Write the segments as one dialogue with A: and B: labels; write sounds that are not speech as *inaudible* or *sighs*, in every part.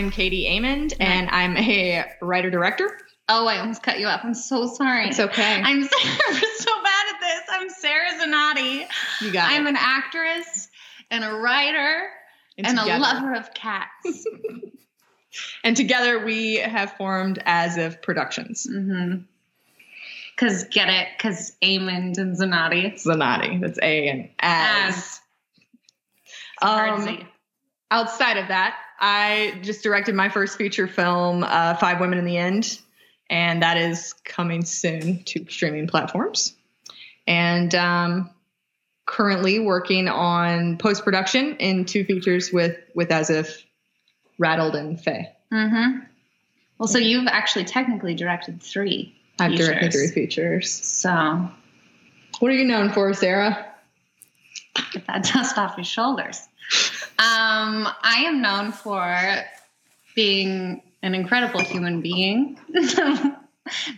A: I'm Katie Amond, and I'm a writer director.
B: Oh, I almost cut you off. I'm so sorry.
A: It's okay.
B: I'm *laughs* so bad at this. I'm Sarah Zanotti.
A: You got it.
B: I'm
A: it.
B: an actress and a writer and, a lover of cats. *laughs* *laughs*
A: And together we have formed As If Productions.
B: mm-hmm. Cause get it? Cause Amond and Zanotti.
A: Zanati. That's A and As.
B: As. It's hard to
A: Um, outside of that, I just directed my first feature film, uh, Five Women in the End, and that is coming soon to streaming platforms. And um, currently working on post production in two features with with As If, Rattled and Faye.
B: Mm-hmm. Well, so you've actually technically directed three.
A: I've directed three features.
B: So
A: What are you known for, Sarah?
B: get that *laughs* dust off your shoulders. Um, I am known for being an incredible human being. *laughs*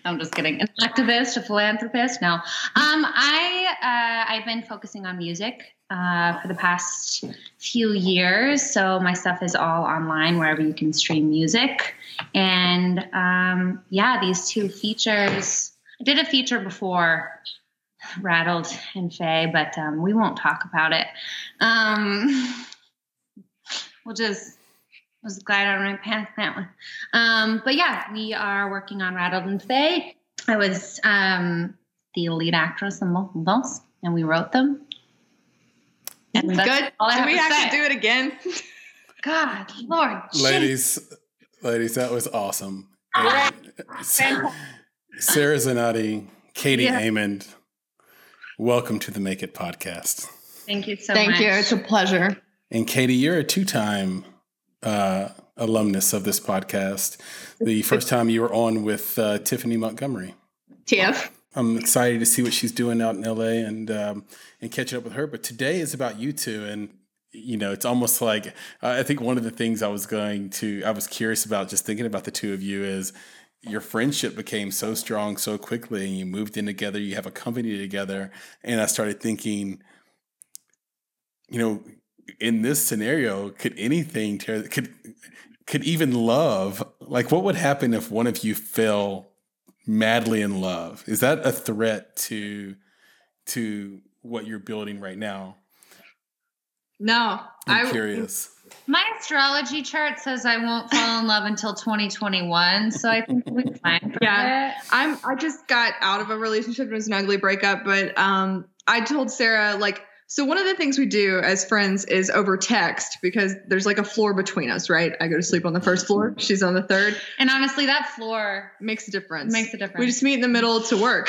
B: I'm just kidding. An activist, a philanthropist. No, um, I uh, I've been focusing on music uh, for the past few years. So my stuff is all online wherever you can stream music. And um, yeah, these two features. I did a feature before rattled and Faye, but um, we won't talk about it. Um, *laughs* we'll just I was glad I don't panic that one. Um, but yeah, we are working on Rattled and Faye. I was um, the lead actress in both of those, and we wrote them. And that's
A: Good.
B: all I
A: do
B: have
A: we
B: to
A: have
B: say.
A: to do it again? *laughs*
B: God, Lord, jeez.
C: Ladies, ladies, that was awesome.
B: Alright.
C: Sarah, Sarah Zanotti, Katie
B: Yeah.
C: Amond, welcome to the Make It podcast.
B: Thank you so
A: Thank
B: much.
A: you. It's a pleasure.
C: And Katie, you're a two-time uh, alumnus of this podcast. The first time you were on with uh, Tiffany Montgomery.
A: TF.
C: I'm excited to see what she's doing out in LA and um, and catching up with her. But today is about you two, and you know, it's almost like uh, I think one of the things I was going to I was curious about just thinking about the two of you is your friendship became so strong so quickly, and you moved in together. You have a company together, and I started thinking, you know, in this scenario, could anything tear could could even love like what would happen if one of you fell madly in love is that a threat to to what you're building right now
A: No,
C: i'm
A: I
C: curious
B: My astrology chart says I won't fall in love until 2021, so I think we'll be fine. For
A: Yeah.
B: it.
A: I'm I just got out of a relationship. It was an ugly breakup, but um I told Sarah like so one of the things we do as friends is over text because there's like a floor between us, right? I go to sleep on the first floor, she's on the third.
B: And honestly, that floor
A: Makes a difference.
B: makes a difference.
A: we just meet in the middle to work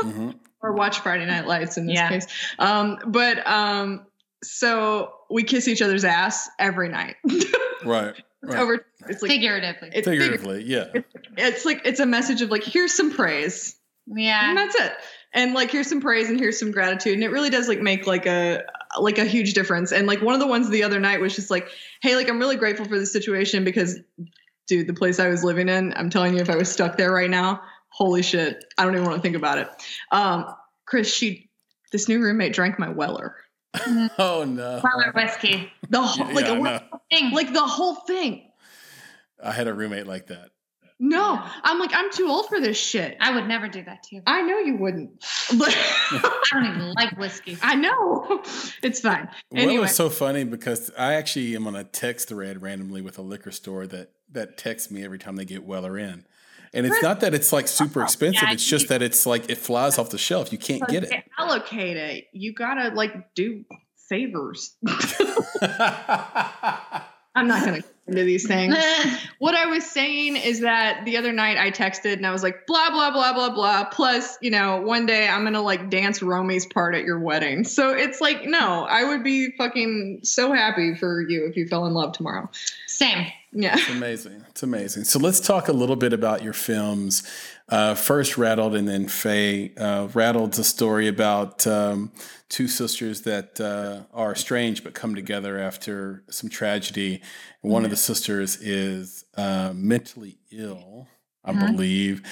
C: hmm *laughs*
A: or watch Friday Night Lights in this
B: Yeah.
A: case. Um but um so we kiss each other's ass every night. *laughs*
C: right,
A: It's
C: right.
A: over it's like
B: figuratively.
A: it's figurative.
C: figuratively yeah
A: It's like it's a message of like here's some praise. Yeah. And
B: yeah.
A: that's it and like here's some praise and here's some gratitude. And it really does like make like a like a huge difference. And like one of the ones the other night was just like hey like i'm really grateful for this situation because dude the place i was living in i'm telling you if i was stuck there right now holy shit i don't even want to think about it. Um chris she this new roommate drank my weller. *laughs*
C: Oh no.
B: Weller whiskey.
A: the whole
C: yeah,
A: like
C: I,
A: a-
C: know.
B: Thing.
A: like the whole thing.
C: I had a roommate like that
A: no i'm like i'm too old for this shit.
B: I would never do that to you.
A: i know you wouldn't. But *laughs*
B: I don't even like whiskey. *laughs*
A: i know. It's fine.
C: Well
A: anyway.
C: it's so funny because i actually am on a text thread randomly with a liquor store that that texts me every time they get weller in. And it's not that it's like super expensive
B: Yeah,
C: it's just that it's like it flies off the shelf. You can't get it.
A: allocate it. You gotta like do favors. *laughs* I'm not gonna into these things. *laughs* what I was saying is that the other night I texted and I was like, blah, blah, blah, blah, blah. Plus, you know, one day I'm going to like dance Romy's part at your wedding. So it's like, no, I would be fucking so happy for you if you fell in love tomorrow.
B: Same.
A: Yeah.
C: It's amazing. It's amazing. So let's talk a little bit about your films. Uh, first, Rattled, and then Faye. Uh, Rattled's a story about um, two sisters that uh, are estranged but come together after some tragedy. One of the sisters is uh, mentally ill, I
B: Mhm.
C: believe.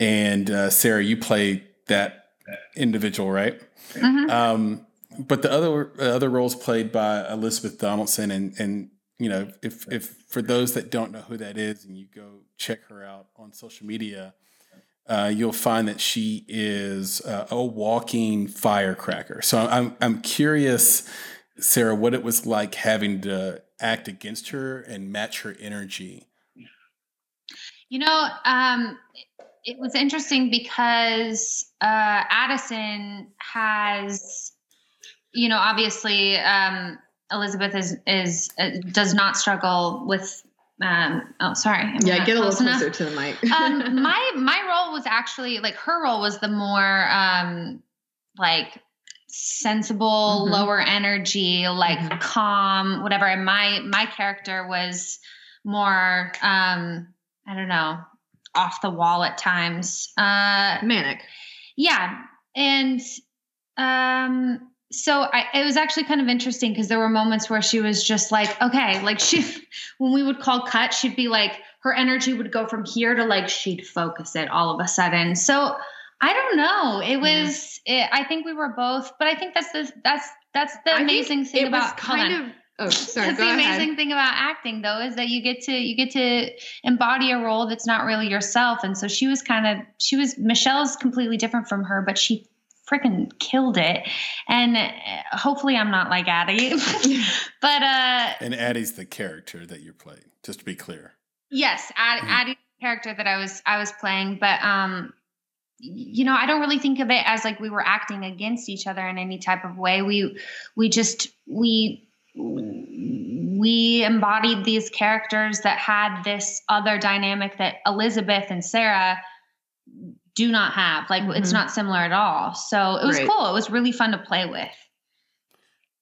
C: And uh, Sarah, you play that individual, right?
B: Mhm.
C: Um, but the other uh, other roles played by Elizabeth Donaldson, and and you know, if if for those that don't know who that is, and you go check her out on social media, uh, you'll find that she is uh, a walking firecracker. So I'm I'm curious, Sarah, what it was like having to act against her and match her energy.
B: You know, um, it was interesting because uh, Addison has, you know, obviously um, Elizabeth is is uh, does not struggle with. Um, oh, sorry. Am
A: Yeah, get a little
B: enough?
A: closer to the mic.
B: um, *laughs* my my role was actually like her role was the more um, like sensible,
A: Mhm.
B: lower energy, like
A: Mhm.
B: calm, whatever. And my my character was more um, I don't know, off the wall at times. Uh,
A: Manic.
B: yeah, and um, so I, it was actually kind of interesting because there were moments where she was just like, okay, like she, *laughs* when we would call cut, she'd be like, her energy would go from here to like she'd focus it all of a sudden. So I don't know. It was. It, I think we were both, but I think that's the that's that's the
A: I think
B: amazing thing
A: it
B: about
A: was kind
B: on.
A: of. Oh, *laughs* sorry.
B: That's the
A: ahead.
B: amazing thing about acting, though, is that you get to you get to embody a role that's not really yourself. And so she was kind of she was Michelle's completely different from her, but she freaking killed it. And uh, hopefully, I'm not like Addie, *laughs* but uh,
C: And Addie's the character that you're playing, just to be clear.
B: yes, Add,
C: Mhm.
B: Addie's the character that I was I was playing, but um, you know, I don't really think of it as like we were acting against each other in any type of way. We we just we we embodied these characters that had this other dynamic that Elizabeth and Sarah do not have. Like it's
A: Mhm.
B: not similar at all. So it was
A: Right.
B: cool. It was really fun to play with.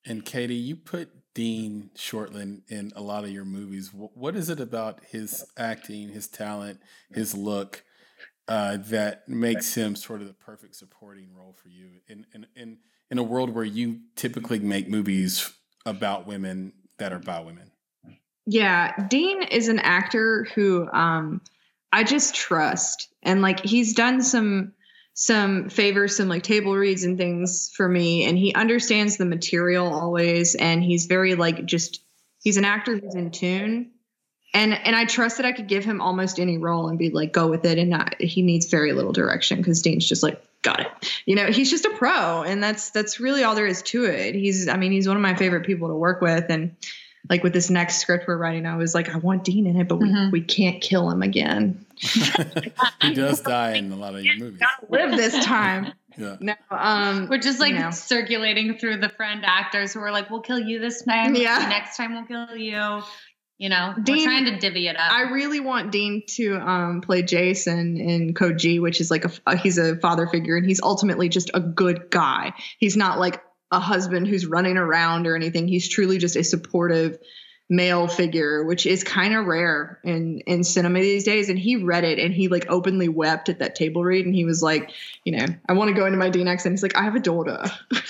C: And Katie, you put Dean Shortland in a lot of your movies. What is it about his acting, his talent, his look uh, that makes him sort of the perfect supporting role for you in, in in in a world where you typically make movies about women that are by women?
A: Yeah, Dean is an actor who um I just trust. And like he's done some some favors, some like table reads and things for me and he understands the material always and he's very like just he's an actor who's in tune. And and I trust that I could give him almost any role and be like go with it and not he needs very little direction cuz Dean's just like got it. You know, he's just a pro and that's that's really all there is to it. He's I mean, he's one of my favorite people to work with and like with this next script we're writing, I was like, I want Dean in it, but we,
B: Mhm.
A: we can't kill him again. *laughs*
C: he does die in a lot of your movies.
A: Live this time.
C: Yeah.
A: No, um,
B: We're just like
A: you know.
B: circulating through the friend actors who are like, we'll kill you this time.
A: Yeah.
B: Next time we'll kill you. You know,
A: Dean-
B: we're trying to divvy it up.
A: I really want Dean to um, play Jason in Code G, which is like a, a he's a father figure, and he's ultimately just a good guy. He's not like a husband who's running around or anything. He's truly just a supportive male figure, which is kind of rare in in cinema these days. And he read it and he like openly wept at that table read, and he was like, you know, I want to go into my Dean accent. He's like, I have a daughter. *laughs*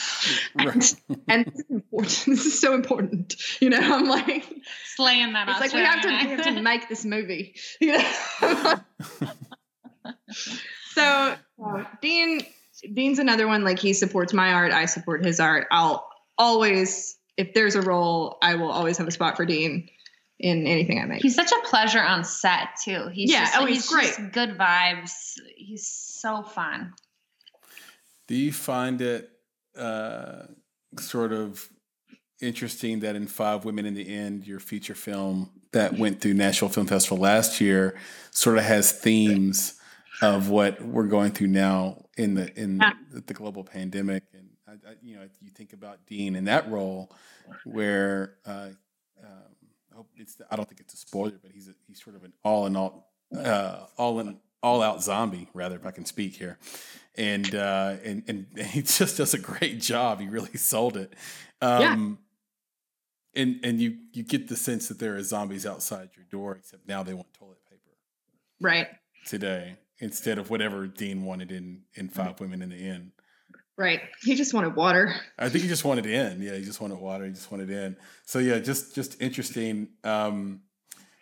C: Right. *laughs*
A: and this is important. This is so important. You know, I'm like,
B: Slaying that
A: it's like we have to, we have to make this movie. *laughs* You know. so uh, Dean, Dean's another one. Like he supports my art, I support his art. I'll always, if there's a role, I will always have a spot for Dean in anything I make.
B: He's such a pleasure on set too. He's
A: Yeah,
B: just,
A: oh, he's
B: just
A: great.
B: good vibes. He's so fun.
C: Do you find it uh, sort of interesting that in Five Women in the End, your feature film that went through National Film Festival last year, sort of has themes of what we're going through now in the in
A: Yeah.
C: the, the global pandemic, and I, you know, you think about Dean in that role, where uh, um, I it's I don't think it's a spoiler, but he's a, he's sort of an all in all uh, all in all out zombie, rather, if I can speak here, and uh, and and *laughs* he just does a great job. He really sold it. Um, yeah. And and you you get the sense that there are zombies outside your door, except now they want toilet paper.
A: Right.
C: Today, instead of whatever Dean wanted in in Five Women in the End.
A: Right. He just wanted water.
C: I think he just wanted in. Yeah, he just wanted water. He just wanted in. So yeah, just just interesting. Um,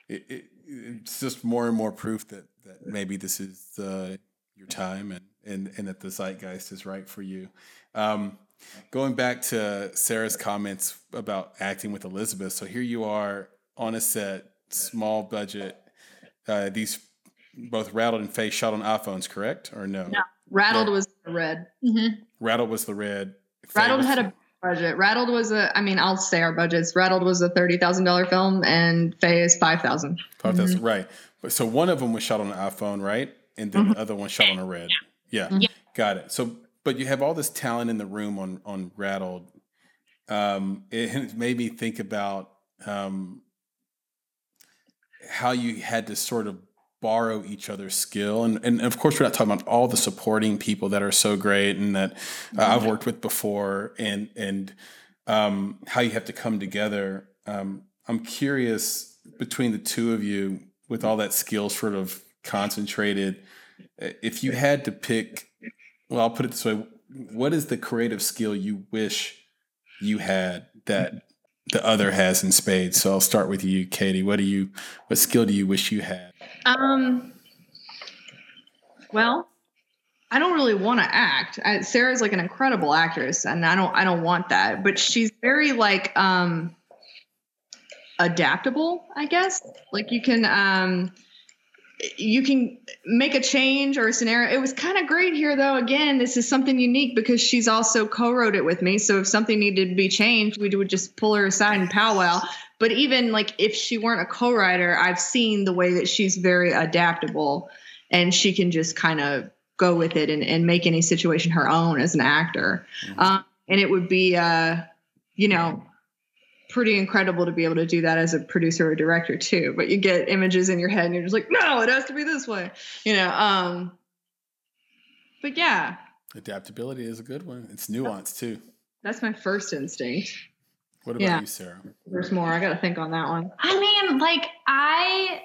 C: it, it, it's just more and more proof that that maybe this is uh, your time and and and that the zeitgeist is right for you. Um, going back to Sarah's comments about acting with Elizabeth. So here you are on a set, small budget. Uh, these both rattled and Faye's shot on iPhones, correct or no?
A: No, rattled was the red.
B: Mm-hmm.
C: Rattled was the red.
A: Rattled had a budget. Rattled was a. I mean, I'll say our budgets. Rattled was a thirty thousand dollar film, and Faye is five thousand.
C: Five thousand, mm-hmm. right? But so one of them was shot on an iPhone, right? And then mm-hmm. the other one shot on a red. Yeah. yeah. got it. So, but you have all this talent in the room on on Rattled. Um, it made me think about um, how you had to sort of borrow each other's skill. And, and of course we're not talking about all the supporting people that are so great and that uh, I've worked with before and and um, how you have to come together. Um, I'm curious between the two of you with all that skill sort of concentrated if you had to pick well I'll put it this way. What is the creative skill you wish you had that the other has in spades? So I'll start with you Katie. What do you what skill do you wish you had
A: um. Well, I don't really want to act. I, Sarah's like an incredible actress, and I don't I don't want that. But she's very like um adaptable, I guess. Like you can um you can make a change or a scenario. It was kind of great here though. Again, this is something unique because she's also co-wrote it with me. So if something needed to be changed, we would just pull her aside and powwow. But even like if she weren't a co-writer, I've seen the way that she's very adaptable and she can just kind of go with it and, and make any situation her own as an actor. Mm-hmm. Um, and it would be, uh, you know, pretty incredible to be able to do that as a producer or director too. But you get images in your head and you're just like, no, it has to be this way, you know. Um, but yeah,
C: adaptability is a good one. It's nuance too.
A: That's my first instinct.
C: What about yeah. you, Sarah?
A: There's more. I got to think on that one.
B: I mean, like I,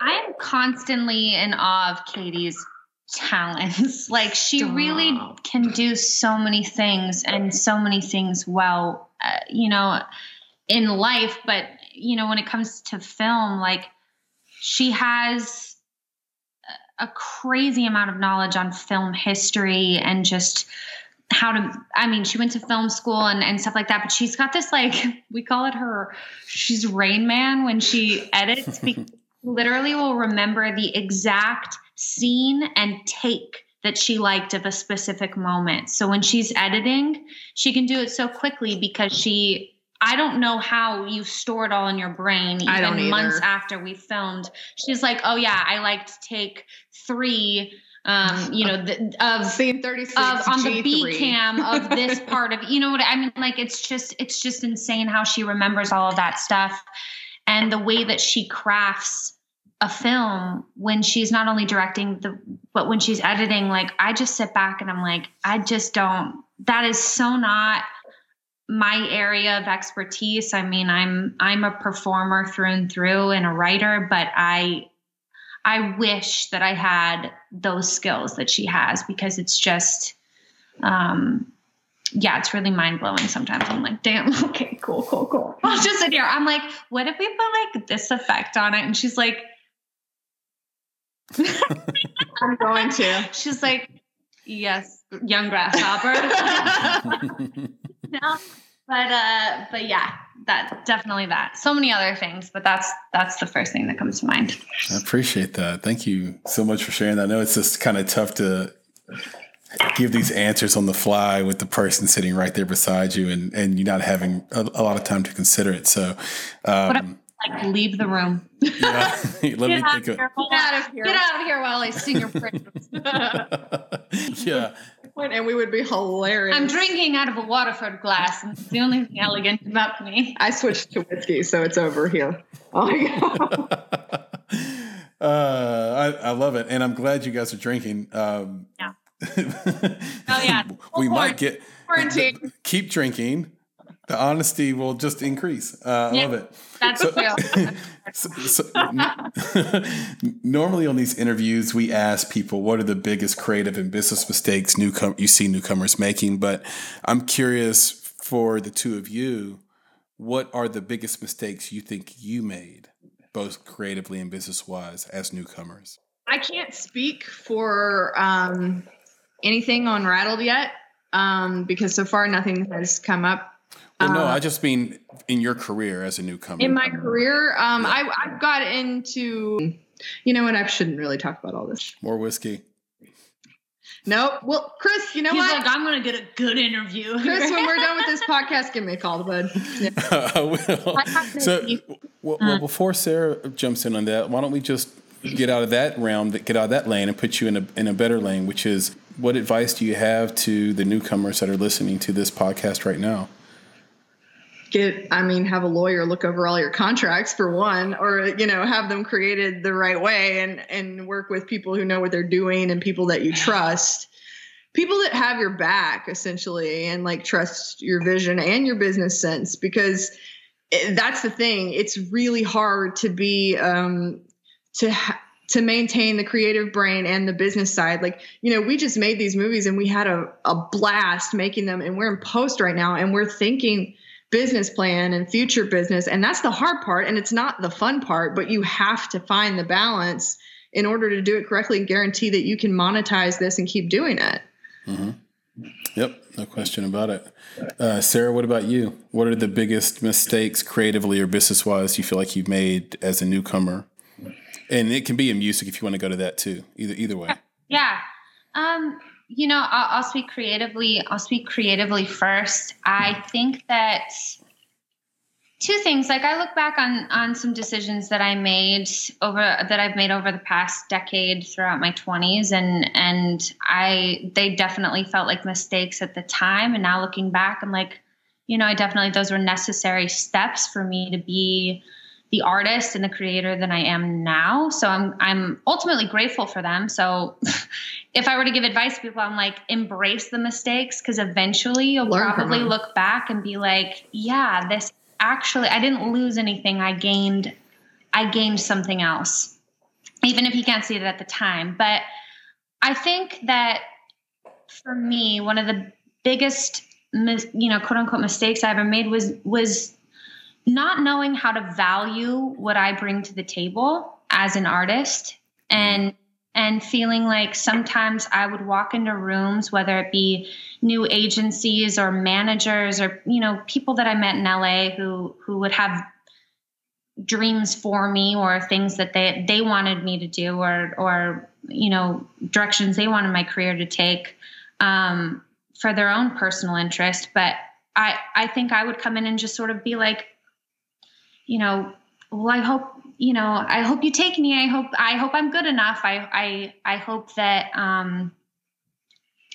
B: I am constantly in awe of Katie's talents. *laughs* like she Stop. really can do so many things and so many things well. Uh, you know, in life, but you know, when it comes to film, like she has a crazy amount of knowledge on film history and just how to i mean she went to film school and, and stuff like that but she's got this like *laughs* we call it her she's rain man when she edits *laughs* literally will remember the exact scene and take that she liked of a specific moment. So when she's editing she can do it so quickly because she I don't know how you store it all in your brain even months after we filmed. She's like, "Oh yeah, I like to take three um, you know, the, of
A: scene 36
B: of, on G3. the B cam of *laughs* this part of, you know what I mean? Like, it's just, it's just insane how she remembers all of that stuff and the way that she crafts a film when she's not only directing the, but when she's editing, like, I just sit back and I'm like, I just don't, that is so not my area of expertise. I mean, I'm, I'm a performer through and through and a writer, but I, I wish that I had those skills that she has because it's just, um, yeah, it's really mind blowing sometimes. I'm like, damn, *laughs* okay, cool, cool, cool. *laughs* I'll just sit here. I'm like, what if we put like this effect on it? And she's like, *laughs*
A: I'm going to.
B: She's like, yes, young grasshopper. No, but uh, but yeah, that definitely that. So many other things, but that's that's the first thing that comes to mind.
C: I appreciate that. Thank you so much for sharing that. I know it's just kind of tough to give these answers on the fly with the person sitting right there beside you and and you not having a, a lot of time to consider it. So um,
B: like leave the room.
C: Yeah, *laughs* let
B: get
C: me think
B: of, get out of here. Get out of here while I sing your praises. *laughs*
C: yeah.
A: Point, and we would be hilarious.
B: I'm drinking out of a Waterford glass, and it's the only thing elegant about me.
A: I switched to whiskey, so it's over here. *laughs* Oh my god. *laughs*
C: Uh, I, I love it, and I'm glad you guys are drinking. Um,
B: Yeah. *laughs* Oh, yeah.
C: we might get
A: Quarantine.
C: keep drinking. The honesty will just increase. Uh, I love it.
B: That's
C: So-. *laughs* So, so, *laughs* normally on these interviews, we ask people what are the biggest creative and business mistakes newcom- you see newcomers making. But I'm curious for the two of you, what are the biggest mistakes you think you made, both creatively and business wise, as newcomers?
A: I can't speak for um, anything on Rattled yet um, because so far nothing has come up.
C: Well, no,
A: Uh,
C: I just mean in your career as a newcomer.
A: In my career, um, I, I've got into, you know what? I shouldn't really talk about all this.
C: More whiskey.
A: Nope. Well, Chris, you know
B: He's
A: what?
B: like, I'm gonna get a good interview.
A: Chris, when we're done with this *laughs* podcast, give me a call, bud. Yeah. *laughs*
C: I will.
B: I
C: So, well, well, before Sarah jumps in on that, why don't we just get out of that realm, get out of that lane, and put you in a in a better lane, which is what advice do you have to the newcomers that are listening to this podcast right now?
A: Get, I mean, have a lawyer look over all your contracts for one, or you know, have them created the right way, and and work with people who know what they're doing and people that you trust, people that have your back essentially, and like trust your vision and your business sense because that's the thing. It's really hard to be um, to ha- to maintain the creative brain and the business side. Like you know, we just made these movies and we had a a blast making them, and we're in post right now, and we're thinking business plan and future business and that's the hard part and it's not the fun part but you have to find the balance in order to do it correctly and guarantee that you can monetize this and keep doing it
C: Yep, no question about it. Uh, Sarah, what about you? What are the biggest mistakes, creatively or business wise, you feel like you've made as a newcomer? And it can be in music if you want to go to that too. Either either way.
B: Yeah. Um, you know, I'll, I'll speak creatively. I'll speak creatively first. I think that two things. Like I look back on on some decisions that I made over that I've made over the past decade throughout my twenties, and and I they definitely felt like mistakes at the time. And now looking back, I'm like, you know, I definitely those were necessary steps for me to be the artist and the creator than I am now. So I'm I'm ultimately grateful for them. So *laughs* if I were to give advice to people, I'm like embrace the mistakes because eventually you'll
A: Learn
B: probably look back and be like, yeah, this actually I didn't lose anything. I gained I gained something else. Even if you can't see it at the time. But I think that for me, one of the biggest you know, quote unquote mistakes I ever made was was not knowing how to value what I bring to the table as an artist and and feeling like sometimes I would walk into rooms whether it be new agencies or managers or you know people that I met in LA who who would have dreams for me or things that they they wanted me to do or or you know directions they wanted my career to take um, for their own personal interest. But I I think I would come in and just sort of be like you know well i hope you know i hope you take me. I hope i hope i'm good enough. I i i hope that um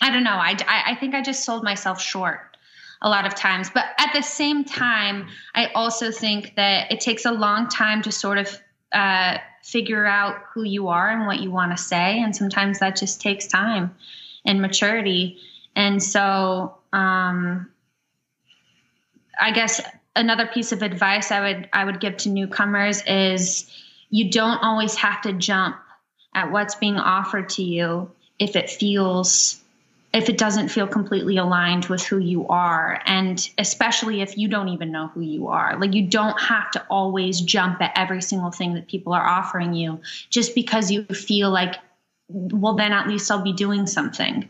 B: i don't know. I i, think i just sold myself short a lot of times. But at the same time i also think that it takes a long time to sort of uh, figure out who you are and what you want to say. And sometimes that just takes time and maturity. And so um i guess another piece of advice I would I would give to newcomers is you don't always have to jump at what's being offered to you if it feels if it doesn't feel completely aligned with who you are. And especially if you don't even know who you are. Like you don't have to always jump at every single thing that people are offering you just because you feel like well then at least I'll be doing something.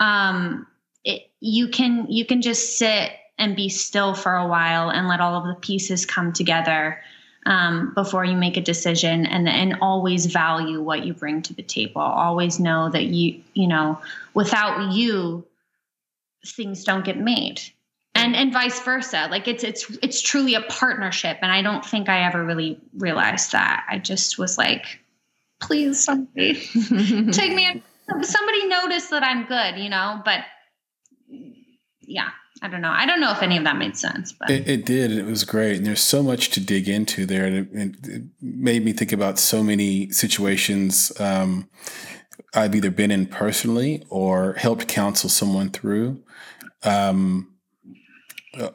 B: Um it, you can you can just sit and be still for a while and let all of the pieces come together um, before you make a decision and and always value what you bring to the table. Always know that you you know without you things don't get made. And and vice versa. Like it's it's it's truly a partnership and i don't think i ever really realized that. I just was like please somebody *laughs* take me in. Somebody notice that I'm good, you know, but yeah, I don't know. I don't know if any of that made sense, but
C: it, it did. It was great. And there's so much to dig into there. And it, it made me think about so many situations um, I've either been in personally or helped counsel someone through, um,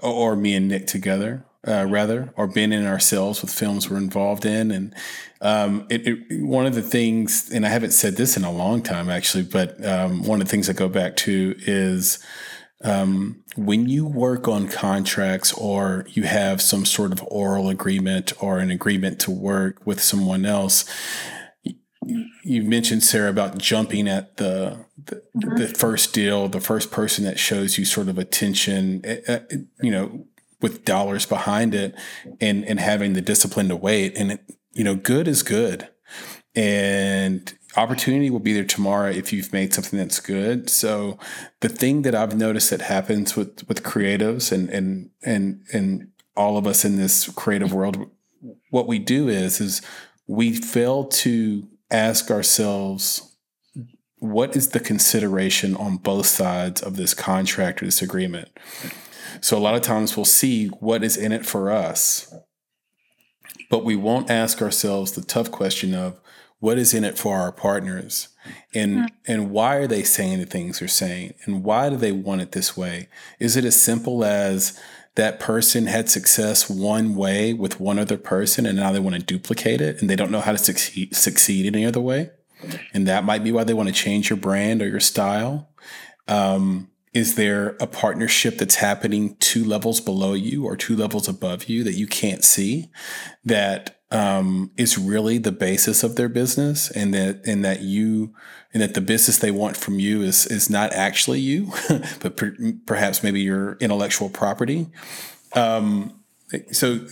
C: or me and Nick together. Uh, rather, or been in ourselves with films we're involved in. And um, it, it, one of the things, and I haven't said this in a long time actually, but um, one of the things I go back to is um, when you work on contracts or you have some sort of oral agreement or an agreement to work with someone else, you mentioned Sarah about jumping at the the, mm-hmm. the, first deal, the first person that shows you sort of attention, eh, eh, you know, with dollars behind it, and and having the discipline to wait. And it, you know, good is good, and opportunity will be there tomorrow if you've made something that's good. So the thing that I've noticed that happens with with creatives and and and and all of us in this creative world, what we do is is we fail to ask ourselves what is the consideration on both sides of this contract or this agreement. So a lot of times we'll see what is in it for us, but we won't ask ourselves the tough question of what is in it for our partners? And mm-hmm. and why are they saying the things they're saying? And why do they want it this way? Is it as simple as that person had success one way with one other person and now they want to duplicate it and they don't know how to succeed, succeed any other way? And that might be why they want to change your brand or your style. Um, is there a partnership that's happening two levels below you or two levels above you that you can't see that um, is really the basis of their business, and that and that you and that the business they want from you is is not actually you, *laughs* but per, perhaps maybe your intellectual property. Um, so,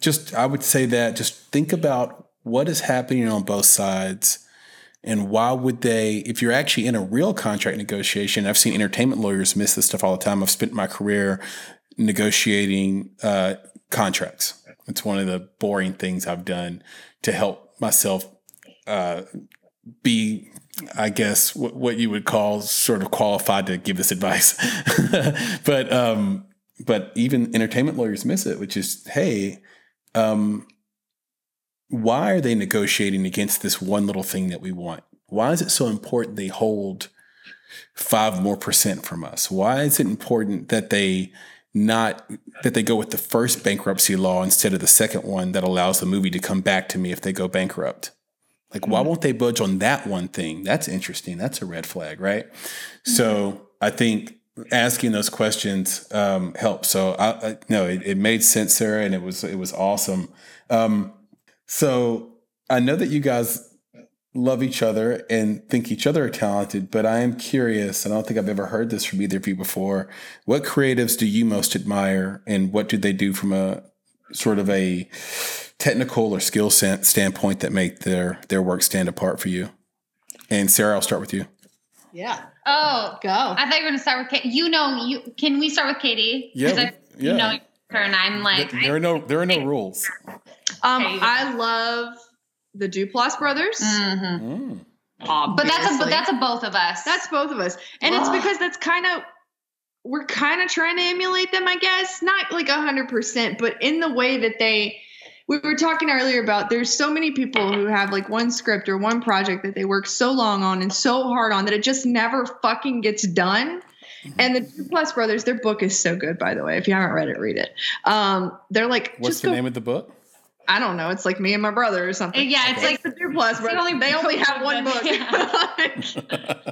C: just I would say that just think about what is happening on both sides. And why would they, if you're actually in a real contract negotiation, I've seen entertainment lawyers miss this stuff all the time. I've spent my career negotiating uh, contracts it's one of the boring things I've done to help myself uh, be, I guess, what, what you would call sort of qualified to give this advice. *laughs* but um, but even entertainment lawyers miss it, which is, hey, um, why are they negotiating against this one little thing that we want? Why is it so important they hold five more percent from us? Why is it important that they not that they go with the first bankruptcy law instead of the second one that allows the movie to come back to me if they go bankrupt. Like, why mm-hmm. won't they budge on that one thing? That's interesting. That's a red flag, right? Mm-hmm. So I think asking those questions um, helps. So I, I no, it, it, made sense, Sarah, and it was it was awesome. Um, so I know that you guys love each other and think each other are talented, but I am curious, and I don't think I've ever heard this from either of you before. What creatives do you most admire, and what do they do from a sort of a technical or skill standpoint that make their their work stand apart for you? And Sarah, I'll start with you.
A: Yeah.
B: Oh, go. I thought you were going to start with Katie. You know, you can we start with Katie?
C: Yeah. I, yeah. You know
B: her, and I'm like,
C: there are no there are no rules.
A: Um, I love the Duplass brothers.
B: Mm-hmm. Mm. But that's a but that's a both of us.
A: That's both of us, and it's *gasps* because that's kind of we're kind of trying to emulate them, I guess. Not like a hundred percent, but in the way that they. We were talking earlier about there's so many people who have like one script or one project that they work so long on and so hard on that it just never fucking gets done. Mm-hmm. And the Duplass brothers, their book is so good, by the way. If you haven't read it, read it. Um, they're like,
C: what's the go, name of the book?
A: I don't know. It's like me and my brother or something.
B: Yeah, it's, like the
A: Duplass, but only, they only have one book. Yeah.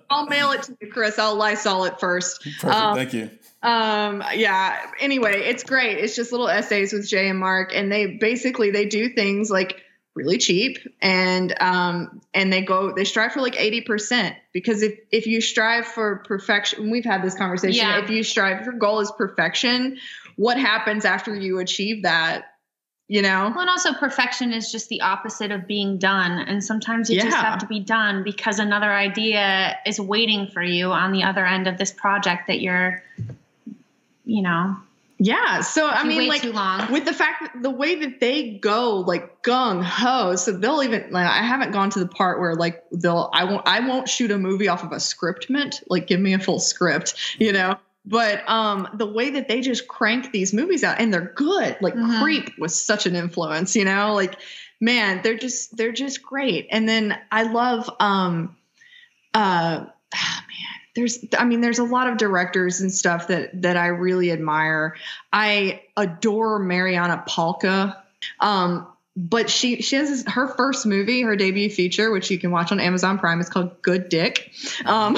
A: *laughs* I'll mail it to you, Chris. I'll Lysol it first.
C: Perfect. Um, Thank you.
A: Um, yeah. Anyway, it's great. It's just little essays with Jay and Mark, and they basically they do things like really cheap and um and they go they strive for like 80% because if if you strive for perfection we've had this conversation yeah. if you strive your goal is perfection what happens after you achieve that you know
B: well, and also perfection is just the opposite of being done and sometimes you yeah. just have to be done because another idea is waiting for you on the other end of this project that you're you know
A: Yeah. So I mean, like
B: too long.
A: with the fact that the way that they go like gung ho so they'll even like i haven't gone to the part where like they'll i won't i won't shoot a movie off of a script scriptment like give me a full script you know but um the way that they just crank these movies out and they're good like
B: Mhm.
A: creep was such an influence you know? Like man they're just they're just great. And then i love um uh ah, man there's i mean there's a lot of directors and stuff that that i really admire. I adore marianna palka um but she she has this, her first movie her debut feature which you can watch on amazon prime It's called good dick. Um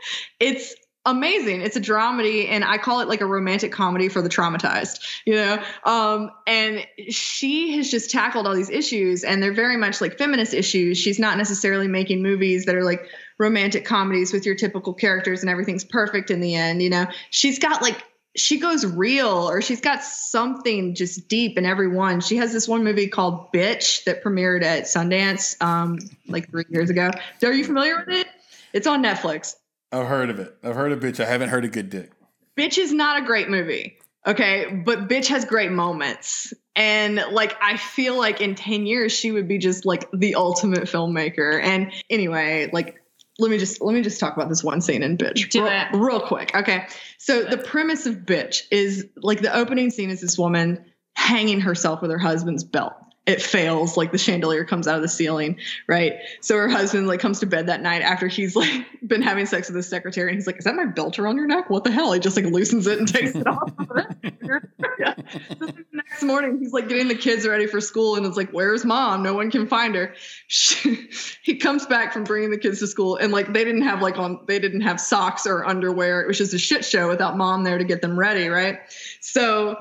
A: *laughs* it's amazing. It's a dramedy and i call it like a romantic comedy for the traumatized you know? Um and she has just tackled all these issues and they're very much like feminist issues. She's not necessarily making movies that are like romantic comedies with your typical characters and everything's perfect in the end you know? She's got like she goes real or she's got something just deep in every one. She has this one movie called bitch that premiered at sundance um like three years ago. Are you familiar with it? It's on netflix
C: I've heard of it. I've heard of bitch. I haven't heard of good dick.
A: Bitch is not a great movie. Okay. But Bitch has great moments. And like, I feel like in 10 years, she would be just like the ultimate filmmaker. And anyway, like, let me just let me just talk about this one scene in bitch
B: Do
A: real,
B: it.
A: real quick okay so the premise of bitch is like the opening scene is this woman hanging herself with her husband's belt it fails like the chandelier comes out of the ceiling right? So her husband like comes to bed that night after he's like *laughs* been having sex with his secretary and he's like is that my belt around your neck? What the hell? He just like loosens it and takes it *laughs* off. Yeah. So the next morning he's like getting the kids ready for school and it's like where's mom? No one can find her. She- *laughs* he comes back from bringing the kids to school and like they didn't have like on they didn't have socks or underwear. It was just a shit show without mom there to get them ready right? So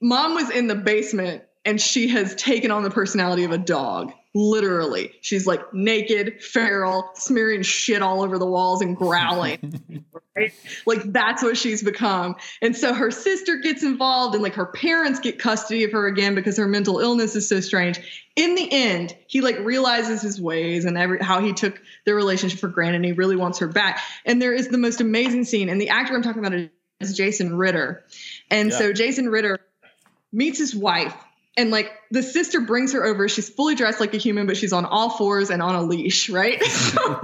A: mom was in the basement and she has taken on the personality of a dog literally. She's like naked feral smearing shit all over the walls and growling. *laughs* Right? Like that's what she's become. And so her sister gets involved and like her parents get custody of her again because her mental illness is so strange. In the end he like realizes his ways and every how he took their relationship for granted and he really wants her back. And there is the most amazing scene and the actor i'm talking about is jason ritter. And
C: Yeah.
A: so jason ritter meets his wife and like the sister brings her over. She's fully dressed like a human but she's on all fours and on a leash right? *laughs* So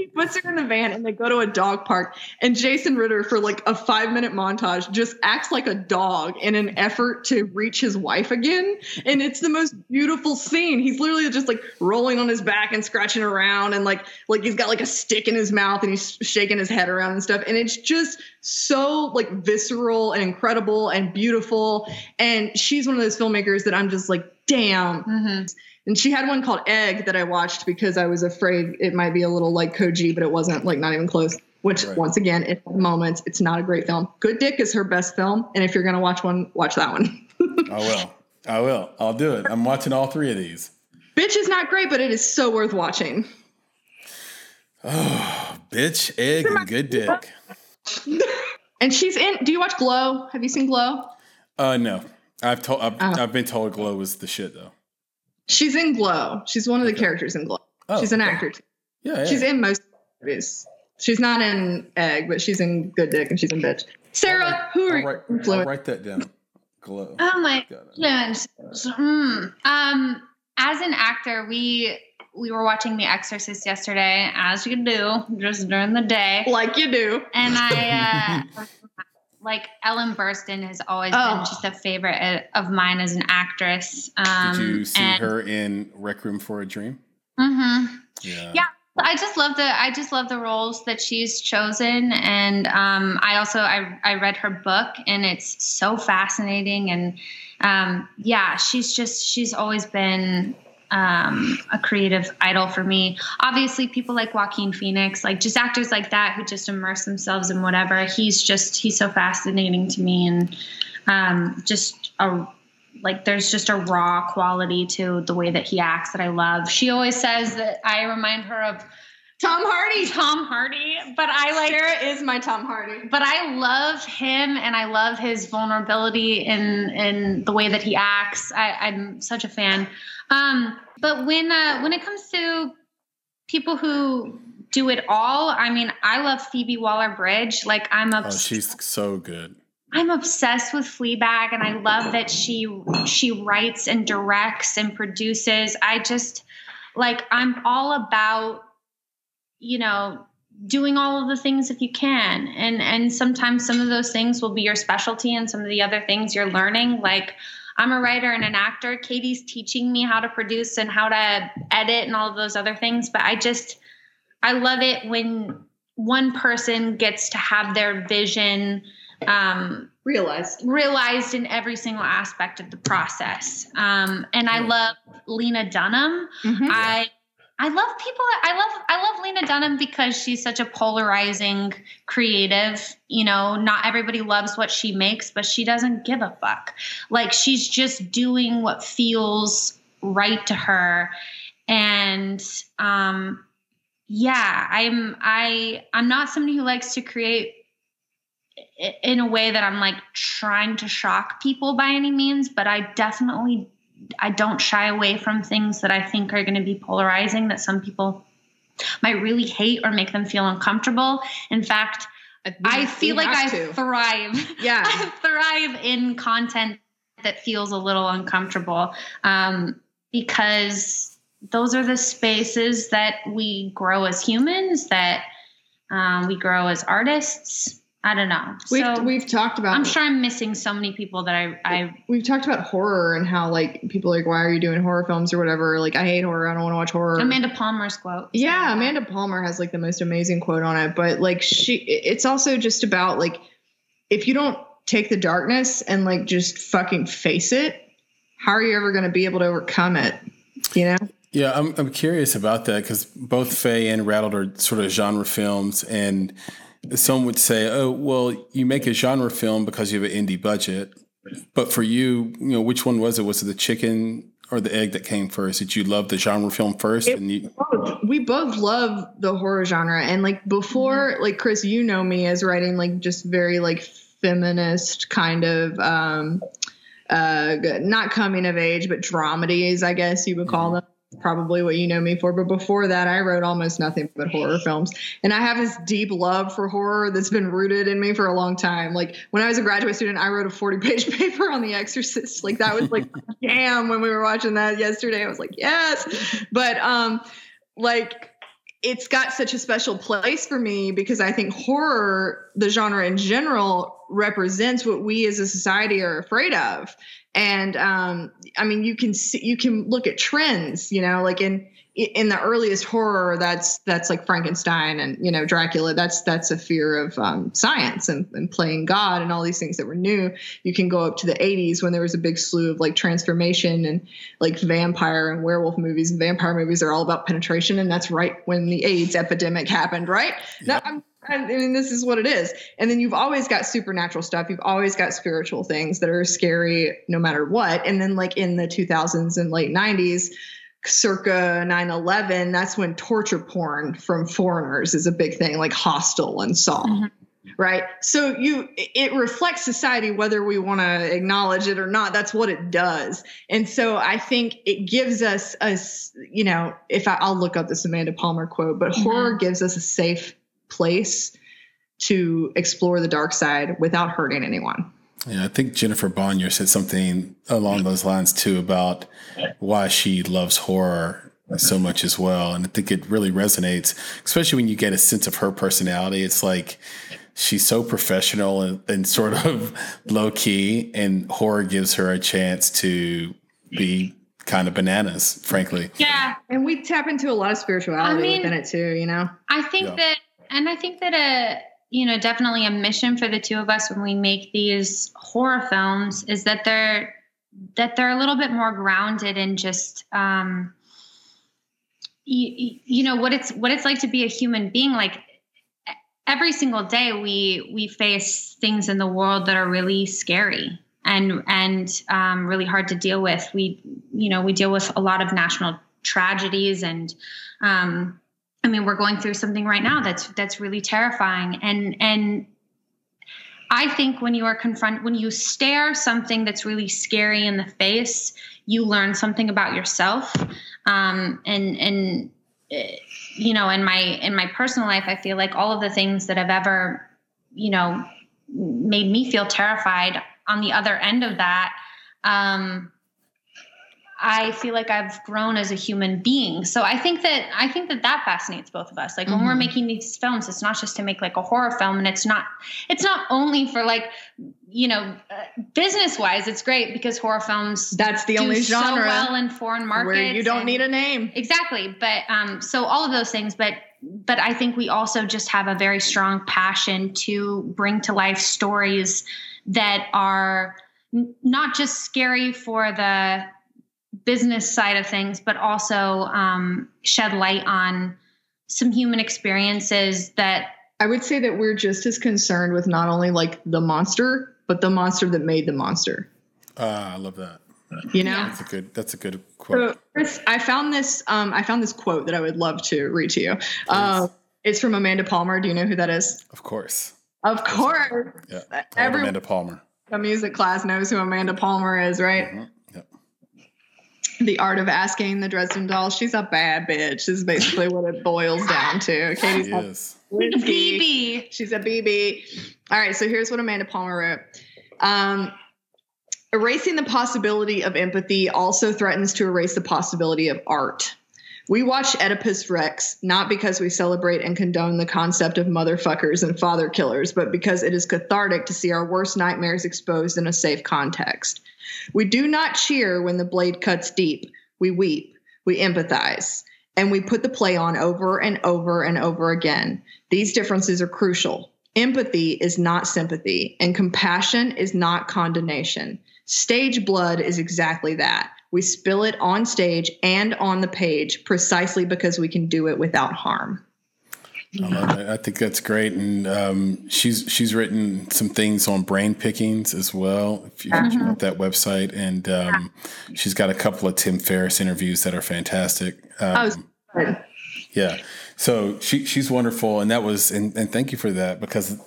A: he puts her in the van and they go to a dog park. And jason ritter for like a five minute montage just acts like a dog in an effort to reach his wife again. And it's the most beautiful scene. He's literally just like rolling on his back and scratching around and like like he's got like a stick in his mouth and he's shaking his head around and stuff. And it's just so like visceral and incredible and beautiful and she's one of those filmmakers that i'm just like damn
B: hmm
A: and she had one called Egg that I watched because I was afraid it might be a little like Cujo, but it wasn't like not even close. Which
C: Right.
A: once again, it had moments. It's not a great film. Good Dick is her best film, and if you're gonna watch one, watch that one.
C: I will. I will. I'll do it. I'm watching all three of these.
A: Bitch is not great, but it is so worth watching.
C: Oh, *sighs* bitch, egg, and good dick.
A: And she's in. Do you watch Glow? Have you seen Glow?
C: Uh, no. I've told. I've,
A: Oh.
C: I've been told Glow was the shit though.
A: She's in Glow. She's one of the characters in Glow.
C: Oh,
A: she's an
C: okay.
A: actor. Too.
C: Yeah, yeah.
A: She's in most movies. She's not in Egg, but she's in Good Dick and she's in Bitch. Sarah, who are
C: I'll
A: you
C: write, I'll write that down. Glow.
B: Oh my
C: Got it.
B: goodness. Hmm. Um, as an actor, we we were watching The Exorcist yesterday, as you do, just during the day,
A: Like you do.
B: and I *laughs* uh, like Ellen Burstyn has always
A: Oh.
B: been just a favorite of mine as an actress. Um,
C: Did you see
B: and-
C: her in Requiem for a Dream?
B: Mm-hmm.
C: Yeah.
B: Yeah. I just love the I just love the roles that she's chosen, and um, I also I I read her book, and it's so fascinating, and um, yeah, she's just she's always been um, a creative idol for me. Obviously, people like Joaquin Phoenix, like just actors like that who just immerse themselves in whatever. He's just he's so fascinating to me, and um, just a like there's just a raw quality to the way that he acts that I love. She always says that I remind her of
A: Tom Hardy. *laughs*
B: Tom Hardy, but I like
A: Sarah is my Tom Hardy.
B: but I love him and I love his vulnerability in in the way that he acts. I, I'm such a fan. Um, but when uh, when it comes to people who do it all, I mean, I love Phoebe Waller Bridge. Like I'm
C: Oh, she's so good.
B: I'm obsessed with Fleabag and I love that she she writes and directs and produces. I just like I'm all about you know doing all of the things if you can. And and sometimes some of those things will be your specialty and some of the other things you're learning like I'm a writer and an actor. Katie's teaching me how to produce and how to edit and all of those other things, but I just I love it when one person gets to have their vision um,
A: realized
B: realized in every single aspect of the process. Um, and I love Lena Dunham. Mm-hmm. I I love people. I love I love Lena Dunham because she's such a polarizing creative. You know, not everybody loves what she makes, but she doesn't give a fuck. Like she's just doing what feels right to her, and um, yeah, I'm I I'm not somebody who likes to create in a way that I'm like trying to shock people by any means, but I definitely I don't shy away from things that I think are going to be polarizing that some people might really hate or make them feel uncomfortable. In fact, we, I feel like I to. thrive. *laughs*
A: Yeah.
B: I thrive in content that feels a little uncomfortable um, because those are the spaces that we grow as humans, that um, we grow as artists. I don't know.
A: We've so we've talked about.
B: I'm sure I'm missing so many people that I I.
A: We've talked about horror and how like people are like, why are you doing horror films or whatever? Like, I hate horror. I don't want to watch horror.
B: Amanda Palmer's quote.
A: Yeah, Amanda Palmer has like the most amazing quote on it. But like, she, it's also just about like, if you don't take the darkness and like just fucking face it, how are you ever going to be able to overcome it? You know.
C: Yeah, I'm I'm curious about that because both Faye and Rattled are sort of genre films, and some would say, "Oh, well, you make a genre film because you have an indie budget." But for you, you know, which one was it? Was it the chicken or the egg that came first? Did you love the genre film first?
A: It, and you- both. We both love the horror genre, and like before, mm-hmm. like Chris, you know me as writing like just very like feminist kind of. um uh not coming of age but dramedies i guess you would call mm-hmm. them probably what you know me for. But before that, I wrote almost nothing but horror films. And I have this deep love for horror that's been rooted in me for a long time. Like when I was a graduate student, I wrote a 40 page *laughs* paper on The Exorcist. Like that was like, *laughs* damn, when we were watching that yesterday, I was like, yes. But, um, like, it's got such a special place for me because I think horror, the genre in general, represents what we as a society are afraid of and um, i mean you can see you can look at trends you know like in in the earliest horror that's that's like frankenstein and you know dracula that's that's a fear of um, science and, and playing god and all these things that were new. You can go up to the 80s when there was a big slew of like transformation and like vampire and werewolf movies. And vampire movies are all about penetration and that's right when the aids epidemic happened right? Yep. now, I mean, this is what it is. And then you've always got supernatural stuff. You've always got spiritual things that are scary no matter what. And then, like in the 2000s and late 90s, circa 9 11, that's when torture porn from foreigners is a big thing, like Hostel and Saw. Mm-hmm. Right. So you, it reflects society, whether we want to acknowledge it or not. That's what it does. And so I think it gives us a, you know, if I, will look up this Amanda Palmer quote, but mm-hmm. horror gives us a safe place to explore the dark side without hurting anyone.
C: Yeah, I think Jennifer Bonnier said something along those lines too about why she loves horror so much as well. And I think it really resonates, especially when you get a sense of her personality. It's like she's so professional and, and sort of *laughs* low key, and horror gives her a chance to be kind of bananas, frankly.
B: Yeah.
A: And we tap into a lot of spirituality I mean, within it too, you know?
B: I think yeah. that and I think that a you know definitely a mission for the two of us when we make these horror films is that they're that they're a little bit more grounded in just um, you, you know what it's what it's like to be a human being. Like every single day we we face things in the world that are really scary and and um, really hard to deal with. We you know we deal with a lot of national tragedies and um, I mean, we're going through something right now that's that's really terrifying, and and I think when you are confront when you stare something that's really scary in the face, you learn something about yourself, um, and and eh, you know, in my in my personal life, I feel like all of the things that have ever, you know, made me feel terrified on the other end of that um, I feel like I've grown as a human being. So I think that I think that that fascinates both of us. Like mm-hmm. when we're mm-hmm. making these films, it's not just to make like a horror film, and it's not it's not only for like you know uh, business wise. It's great because horror films
A: that's the only genre
B: so well in foreign markets. Where
A: you don't and, need a name
B: exactly. But um, so all of those things, but but I think we also just have a very strong passion to bring to life stories that are not just scary for the business side of things, but also um, shed light on some human experiences that.
A: I would say that we're just as concerned with not only like the monster, but the monster that made the monster.
C: Ah, uh, I love that.
A: You know,
C: that's a good. That's a good quote. So,
A: Chris, I found this. Um, I found this quote that I would love to read to you. Uh, it's from Amanda Palmer. Do you know who that is?
C: Of course.
A: Of course.
C: Yeah. Every, Amanda Palmer.
A: A music class knows who Amanda Palmer is, right? Mm-hmm the art of asking the Dresden doll. She's a bad bitch. Is basically what it boils down to. Katie's
C: yes.
B: a BB.
A: She's a BB. All right. So here's what Amanda Palmer wrote. Um, erasing the possibility of empathy also threatens to erase the possibility of art. We watch Oedipus Rex not because we celebrate and condone the concept of motherfuckers and father killers, but because it is cathartic to see our worst nightmares exposed in a safe context. We do not cheer when the blade cuts deep. We weep, we empathize, and we put the play on over and over and over again. These differences are crucial. Empathy is not sympathy, and compassion is not condemnation. Stage blood is exactly that. We spill it on stage and on the page precisely because we can do it without harm.
C: I. I think that's great, and um, she's she's written some things on brain pickings as well. If you, uh-huh. want that website, and um, she's got a couple of Tim Ferriss interviews that are fantastic. Um, oh, yeah. So she she's wonderful, and that was and, and thank you for that because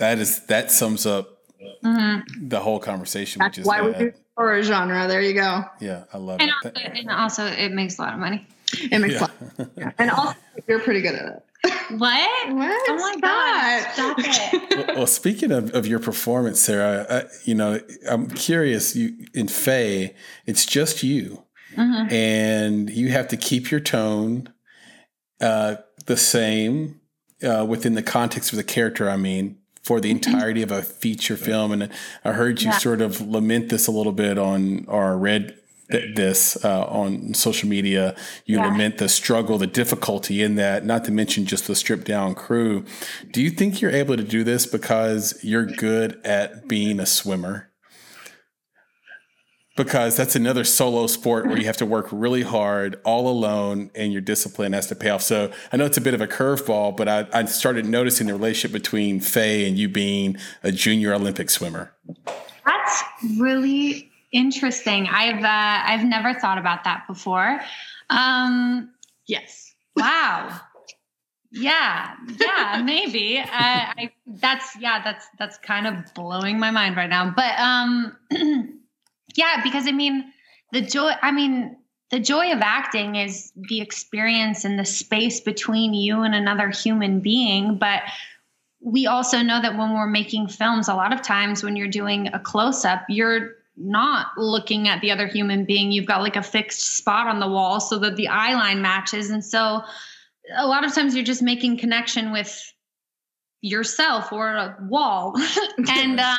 C: that is that sums up mm-hmm. the whole conversation.
A: That's which is why we do horror genre. There you go.
C: Yeah, I love
B: and
C: it.
B: Also, and also, it makes a lot of money.
A: It makes yeah. a lot. Yeah. And also, you're pretty good at it. *laughs*
B: What?
A: What?
B: Oh my God. Stop it.
C: well, well, speaking of, of your performance, Sarah, I, you know, I'm curious. You in Faye, it's just you, mm-hmm. and you have to keep your tone uh, the same uh, within the context of the character. I mean, for the entirety of a feature film, and I heard you yeah. sort of lament this a little bit on our red this uh, on social media. You yeah. lament the struggle, the difficulty in that, not to mention just the stripped down crew. Do you think you're able to do this because you're good at being a swimmer? Because that's another solo sport where you have to work really hard all alone and your discipline has to pay off. So I know it's a bit of a curveball, but I, I started noticing the relationship between Faye and you being a junior Olympic swimmer.
B: That's really Interesting. I've uh, I've never thought about that before. Um,
A: yes.
B: Wow. yeah. Yeah. Maybe. Uh, I. That's yeah. That's that's kind of blowing my mind right now. But um, *clears throat* yeah, because I mean, the joy. I mean, the joy of acting is the experience and the space between you and another human being, but we also know that when we're making films a lot of times when you're doing a close up you're not looking at the other human being. You've got like a fixed spot on the wall so that the eye line matches. And so a lot of times you're just making connection with yourself or a wall. *laughs* and uh,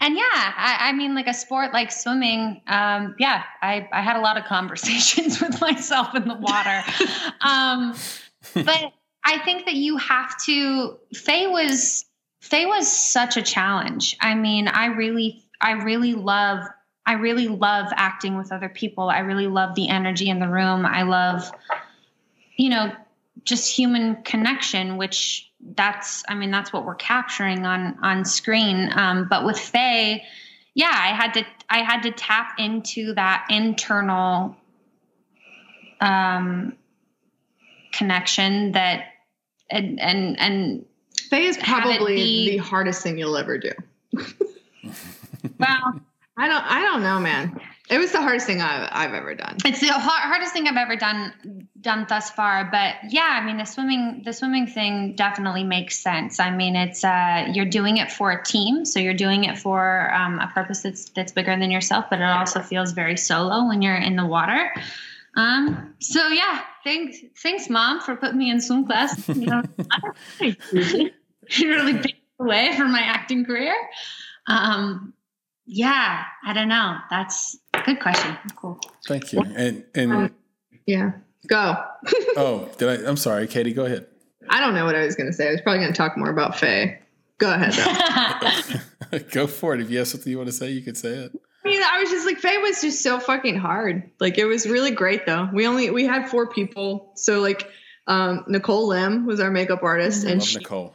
B: and yeah, I, I, mean like a sport like swimming, um, yeah, I, I had a lot of *laughs* conversations with myself in the water. um, but I think that you have to Faye was Faye was such a challenge. I mean, I really I really love I really love acting with other people. I really love the energy in the room. I love you know just human connection which that's I mean that's what we're capturing on on screen. Um, but with Faye, yeah, I had to I had to tap into that internal um, connection that and and and
A: Faye is probably be, the hardest thing you'll ever do. *laughs* *laughs*
B: well,
A: I don't I don't know, man. It was the hardest thing I've, I've ever done.
B: It's the har- hardest thing I've ever done done thus far. But yeah, I mean the swimming the swimming thing definitely makes sense. I mean it's uh, you're doing it for a team, so you're doing it for um, a purpose that's that's bigger than yourself. But it also feels very solo when you're in the water. Um, so yeah, thanks thanks mom for putting me in swim class. *laughs* You know, it *laughs* really paved the way for my acting career. Um, yeah, I don't know. That's a good question. Cool.
C: Thank you. And and
A: Yeah. Go. *laughs*
C: oh, did I? I'm sorry, Katie. Go ahead.
A: I don't know what I was going to say. I was probably going to talk more about Faye. Go ahead. *laughs* *laughs*
C: Go for it. If you have something you want to say, you could say it.
A: I mean, I was just like, Faye was just so fucking hard. Like, it was really great though. We only we had four people, so like, um, Nicole Lim was our makeup artist, and
C: Love
A: she
C: Nicole.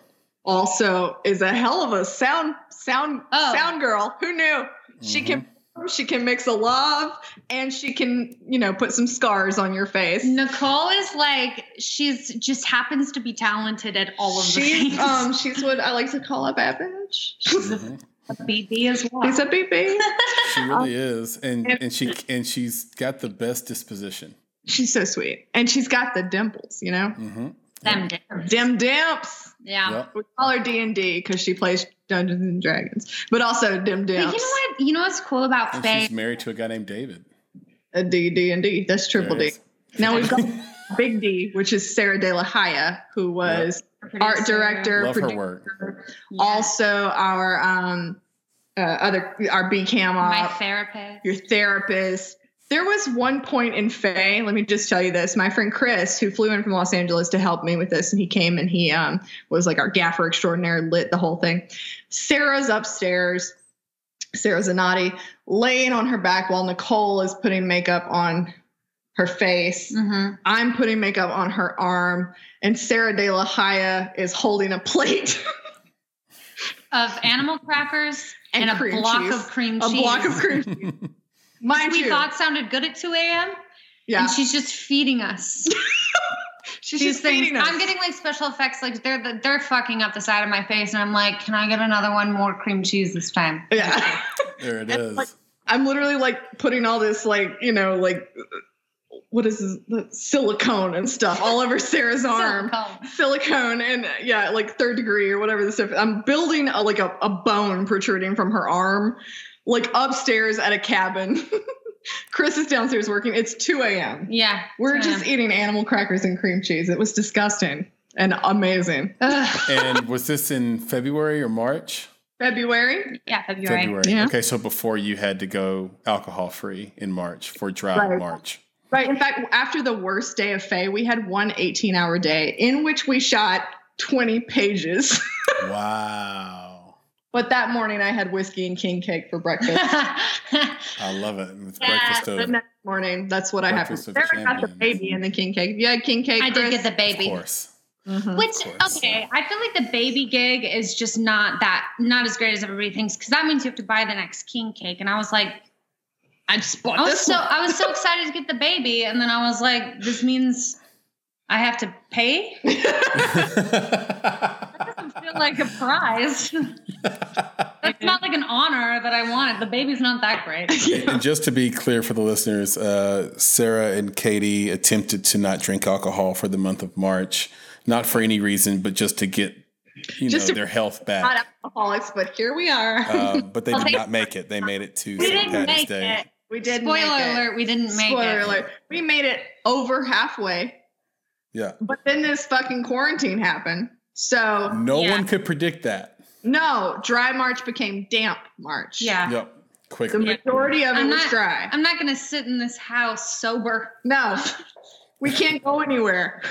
A: Also is a hell of a sound sound
B: Oh.
A: sound girl. Who knew? She can she can mix a love, and she can you know put some scars on your face.
B: Nicole is like she's just happens to be talented at all of the
A: She's
B: things.
A: um she's what I like to call a bad bitch. She's
C: Mhm.
B: a BB as well.
A: She's a BB. *laughs*
C: She really is, and and she and she's got the best disposition.
A: She's so sweet, and she's got the dimples. You know,
C: Mm-hmm.
B: Them dims.
A: dim dimps.
B: Yeah.
C: Yep.
A: We call her D and D because she plays Dungeons and Dragons, but also dim
B: But you know what? You know what's cool about
C: And
B: Faye?
C: she's married to a guy named David.
A: A D D and D. That's triple D. Now we've got *laughs* Big D, which is Sarah De La Haya, who was art director,
C: Love her
A: producer,
C: work.
A: Also our um uh, other our B cam
B: my therapist.
A: your therapist. There was one point in Faye, let me just tell you this. My friend Chris, who flew in from Los Angeles to help me with this, and he came and he um, was like our gaffer extraordinaire, lit the whole thing. Sarah's upstairs, Sarah Zanotti, laying on her back while Nicole is putting makeup on her face.
B: hmm
A: I'm putting makeup on her arm, and Sarah De La Haya is holding a plate, *laughs*
B: Of animal crackers
A: And
B: and, a block
A: cheese.
B: of cream cheese.
A: a block of cream. cheese. *laughs* *laughs* Mind
B: we
A: you,
B: thought sounded good at 2 a.m.
A: yeah,
B: And she's just feeding us. *laughs*
A: she's
B: these
A: just
B: things.
A: feeding us.
B: I'm getting like special effects, like they're they're fucking up the side of my face, and I'm like, can I get another one more cream cheese this time?
A: yeah. *laughs*
C: There it is.
A: Like, I'm literally like putting all this like you know like what is this silicone and stuff all over Sarah's arm.
B: Silicone.
A: Silicone and yeah, like third degree or whatever the stuff. I'm building a, like a, a bone protruding from her arm, like upstairs at a cabin. *laughs* Chris is downstairs working. It's 2 a.m.
B: Yeah,
A: We're just eating animal crackers and cream cheese. It was disgusting and amazing.
C: and was this in February or March?
A: February.
B: yeah, February.
C: February.
A: Yeah.
C: Okay, so before you had to go alcohol free in March for dry
A: Right.
C: March.
A: Right. In fact, after the worst day of Faye, we had one 18 hour day in which we shot 20 pages. *laughs*
C: Wow.
A: But that morning I had whiskey and king cake for breakfast. *laughs*
C: I love it. It's
B: Yeah,
C: breakfast
A: the
C: of,
A: next morning, that's what I had.
C: Breakfast of
A: Sarah got the baby and the king cake. Yeah, king cake.
B: I did get the baby.
C: of
B: baby.
C: course.
A: Mhm.
B: Which okay, I feel like the baby gig is just not that not as great as everybody thinks because that means you have to buy the next king cake, and I was like,
A: I just bought
B: I was
A: this
B: so
A: one.
B: I was so excited to get the baby, and then I was like, this means I have to pay. *laughs* That doesn't feel like a prize. *laughs* *laughs* That's not like an honor that I wanted. The baby's not that great. *laughs*
C: and just to be clear for the listeners, uh, Sarah and Katie attempted to not drink alcohol for the month of March, not for any reason, but just to get you
A: Just
C: know their health back.
A: Not
C: back.
A: alcoholics, but here we are.
C: Uh, but they
B: Well, *laughs*
C: did
B: they-
C: not make it. They made it to
B: We
C: St. Patty's Day.
B: it.
A: we did
B: Spoiler
A: make it.
B: alert: we didn't make
A: Spoiler
B: it.
A: alert. We made it over halfway,
C: Yeah.
A: but then this fucking quarantine happened. So
C: No
B: Yeah.
C: one could predict that.
A: No, dry March became damp March.
B: Yeah.
C: Yep.
A: Quick.
C: The
A: majority of it
B: I'm
A: was
B: not-
A: dry.
B: I'm not gonna sit in this house sober.
A: no, we can't go anywhere.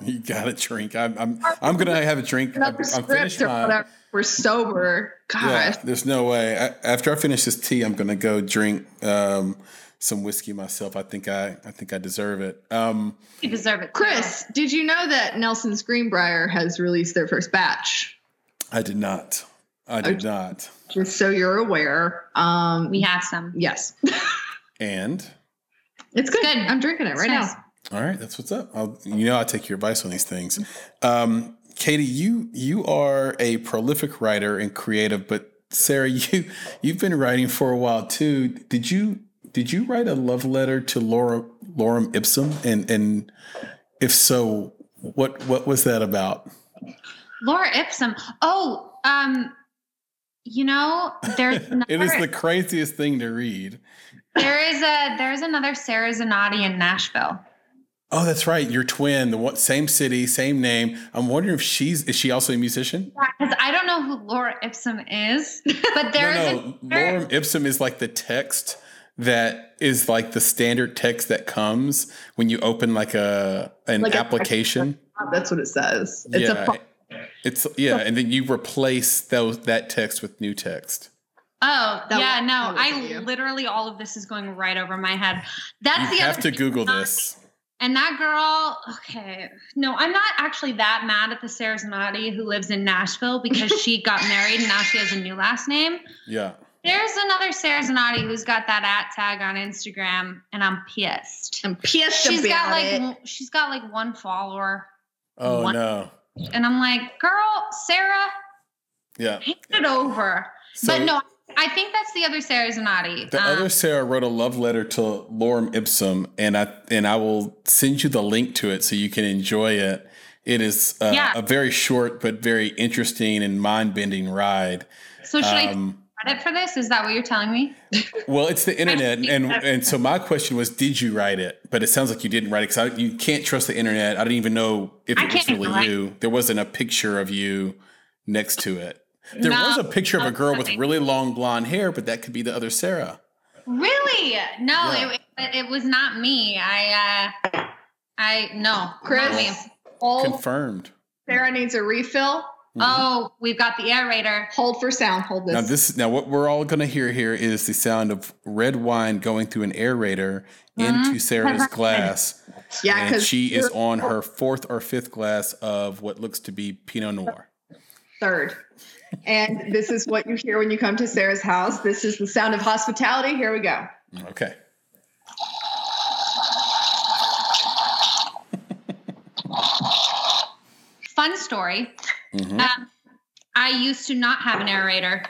C: You gotta drink. I'm I'm I'm gonna have a drink. I'm, I'm finished
A: or
C: my.
A: We're sober. Gosh.
C: Yeah, there's no way. I, after I finish this tea, I'm gonna go drink um, some whiskey myself. I think I, I think I deserve it. Um,
B: You deserve it.
A: Chris, did you know that Nelson's Greenbrier has released their first batch?
C: I did not. I did not.
A: Just so you're aware. Um,
B: We have some.
A: yes,
C: And
A: it's good.
B: Good.
A: I'm drinking it right
B: nice.
A: now.
C: all right, that's what's up. I'll, you know, I take your advice on these things. Um, Katie, you you are a prolific writer and creative, but Sarah, *laughs* you you've been writing for a while too. Did you did you write a love letter to Laura Lorem Ipsum? And and if so, what what was that about?
B: Laura Ipsum. Oh, um, you know, there's *laughs*
C: it is the craziest thing to read.
B: there is a there's another Sarah Zanotti in Nashville.
C: Oh, that's right. Your twin, the one, same city, same name. I'm wondering if she's is she also a musician?
B: Because I don't know who Laura Ipsum is, *laughs* but there's
C: no,
B: a
C: no. Lorem Ipsum is like the text that is like the standard text that comes when you open like a an
A: Like a-
C: application.
A: That's what it says. It's
C: yeah,
A: a fu-
C: it's yeah, and then you replace those that text with new text.
B: Oh
A: That
B: yeah,
A: was-
B: no, I literally all of this is going right over my head. That's the other thing.
C: You
B: the
C: have
B: other
C: to
B: thing.
C: Google this.
B: And that girl, okay, no, I'm not actually that mad at the Sarah Zanotti who lives in Nashville because she *laughs* got married and now she has a new last name.
C: Yeah.
B: There's another Sarah Zanotti who's got that at tag on Instagram, and I'm pissed.
A: I'm pissed
B: She's
A: about
B: got like
A: it.
B: w- she's got like one follower,
C: Oh
B: What?
C: no.
B: And I'm like, girl, Sarah,
C: Yeah.
B: hand it over.
C: So
B: but no, I think that's the other Sarah Zanotti.
C: the
B: Um,
C: other Sarah wrote a love letter to Lorem Ipsum, and I and I will send you the link to it so you can enjoy it. It is uh,
B: Yeah.
C: a very short but very interesting and mind bending ride.
B: so should I
C: Um,
B: credit for this? Is that what you're telling me?
C: well, it's the *laughs* internet, and and so my question was, did you write it? But it sounds like you didn't write it because you can't trust the internet. I didn't even know if it was really you. There wasn't a picture of you next to it. There
B: No,
C: was a picture of a girl with really long blonde hair, but that could be the other Sarah.
B: Really? No,
C: Yeah.
B: it, it, was not me. I, uh, I no,
A: Chris,
B: me.
C: Confirmed.
A: Sarah needs a refill. Mm-hmm.
B: Oh, we've got the aerator.
A: Hold for sound. Hold this.
C: Now this now what we're all going to hear here is the sound of red wine going through an aerator into mm-hmm. Sarah's *laughs* glass,
A: yeah,
C: and
A: because
C: she is on oh. her fourth or fifth glass of what looks to be Pinot Noir.
A: third. And this is what you hear when you come to Sarah's house. This is the sound of hospitality. Here we go.
C: Okay.
B: Fun story.
C: Mhm.
B: Um, I used to not have an aerator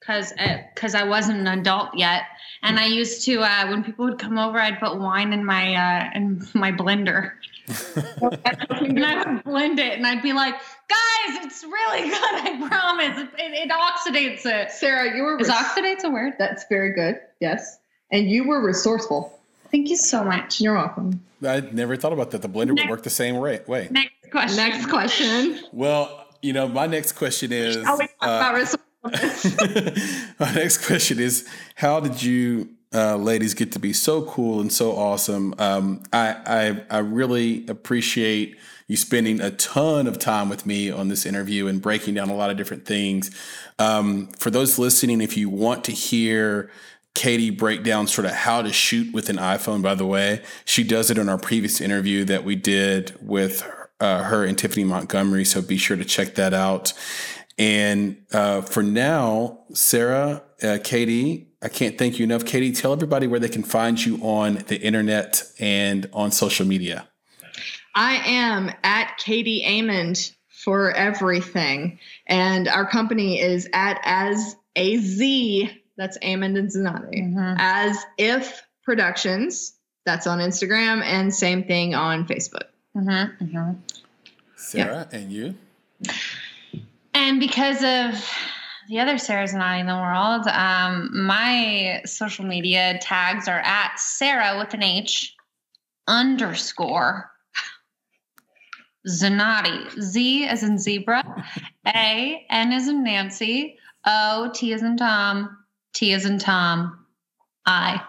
B: because because I wasn't an adult yet, and I used to uh, when people would come over, I'd put wine in my uh, in my blender. *laughs* and I would blend it, and I'd be like, "Guys, it's really good. I promise. It, it, it oxidates it.
A: Sarah, you were.
B: Is oxidates a word?
A: That's very good. Yes. And you were resourceful.
B: Thank you so much.
A: You're welcome.
C: I never thought about that. The blender would work the same way. way.
B: Next question.
A: Next question.
C: Well, you know, my next question is.
A: How
C: uh,
A: about resourcefulness. *laughs*
C: My next question is How did you uh, ladies get to be so cool and so awesome? Um, I, I, I really appreciate you spending a ton of time with me on this interview and breaking down a lot of different things. Um, for those listening, if you want to hear Katie break down sort of how to shoot with an iPhone, by the way, she does it in our previous interview that we did with uh, her and Tiffany Montgomery. So be sure to check that out. And uh, for now, Sarah, uh, Katie, I can't thank you enough. Katie, tell everybody where they can find you on the internet and on social media.
A: I am at Katie Amond for everything. And our company is at as a Z. That's Amond and Zanotti.
B: Mhm.
A: As if Productions. That's on Instagram and same thing on Facebook.
B: Mhm, mhm.
C: Sarah and you.
B: And because of the other Sarahs and I in the world, um, my social media tags are at Sarah with an H underscore Zanotti. Z as in zebra, A, N as in Nancy, O, T as in Tom, T as in Tom, I.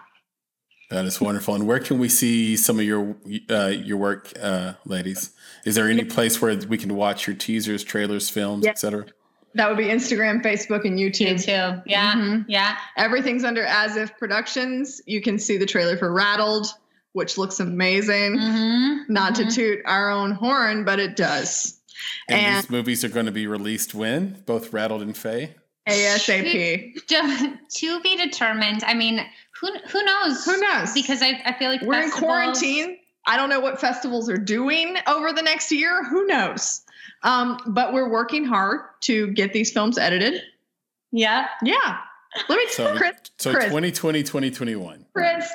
C: That is wonderful. And where can we see some of your uh, your work, uh, ladies? Is there any place where we can watch your teasers, trailers, films,
A: Yeah.
C: etc.?
A: That would be Instagram, Facebook, and YouTube.
B: YouTube. Yeah.
A: Mhm.
B: Yeah.
A: Everything's under As If Productions. You can see the trailer for Rattled, which looks amazing.
B: Mm-hmm.
A: Not to toot our own horn, but it does.
C: And,
A: And-
C: these movies are going to be released when? Both Rattled and Faye?
A: ASAP.
B: to, to be determined. I mean, who who knows?
A: Who knows?
B: Because I, I feel like
A: We're in quarantine. I don't know what festivals are doing over the next year. Who knows? Um, but we're working hard to get these films edited.
B: Yeah.
A: Yeah. Let me
C: So,
A: Chris.
C: so
A: Chris.
C: 2020, 2021.
A: Chris,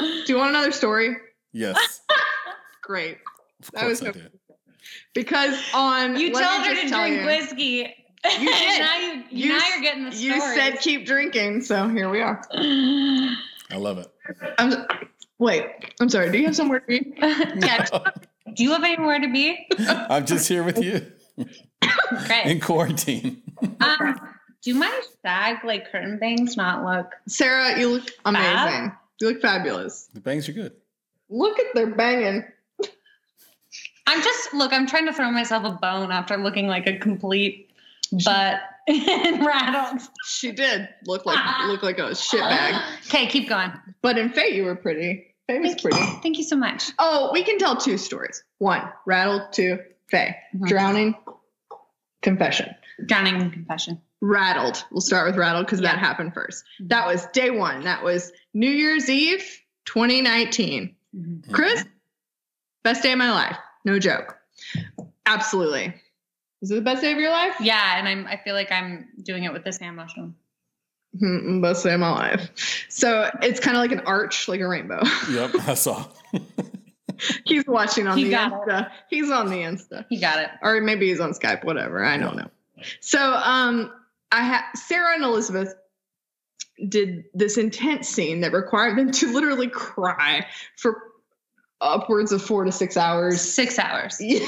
A: do you want another story?
C: Yes, *laughs*
A: Great,
C: of
A: That was
C: course I
A: so-
C: do.
A: because on
B: You told her to
A: tell
B: drink
A: you,
B: whiskey.
A: You *laughs* did.
B: now you,
A: you,
B: now you're getting the stories.
A: You said keep drinking, so here we are. *laughs*
C: I love it.
A: I'm wait. I'm sorry. Do you have somewhere to be? *laughs*
B: yeah. Do you have anywhere to be?
C: I'm just here with you
B: Great.
C: in quarantine.
B: Um, do my sag like curtain bangs not look?
A: Sarah, you look amazing.
B: Fab?
A: You look fabulous.
C: The bangs are good.
A: Look at their banging.
B: I'm just look. I'm trying to throw myself a bone after looking like a complete butt *laughs* and rattled.
A: She did look like look like a shit bag. *gasps*
B: Okay, keep going.
A: But in Faye, you were pretty. Faye was
B: Thank you.
A: pretty.
B: Thank you so much.
A: Oh, we can tell two stories. One, rattled. Two, Faye.
B: Mhm.
A: Drowning. Confession.
B: Drowning confession.
A: Rattled. We'll start with rattled because that happened first. That was day one. That was New Year's Eve, 2019.
B: Mhm.
A: Chris, best day of my life. No joke. Absolutely. Was it the best day of your life?
B: Yeah, and I'm. I feel like I'm doing it with this hand motion.
A: Best day of my life. So it's kind of like an arch, like a rainbow. *laughs*
C: Yep, I saw.
A: He's watching on
B: He
A: the
B: got it.
A: Insta. He's on the Insta.
B: He got it.
A: Or maybe he's on Skype, whatever. I don't know. So um I had Sarah and Elizabeth did this intense scene that required them to literally cry for upwards of four to six hours.
B: Six hours. *laughs*
A: Yeah.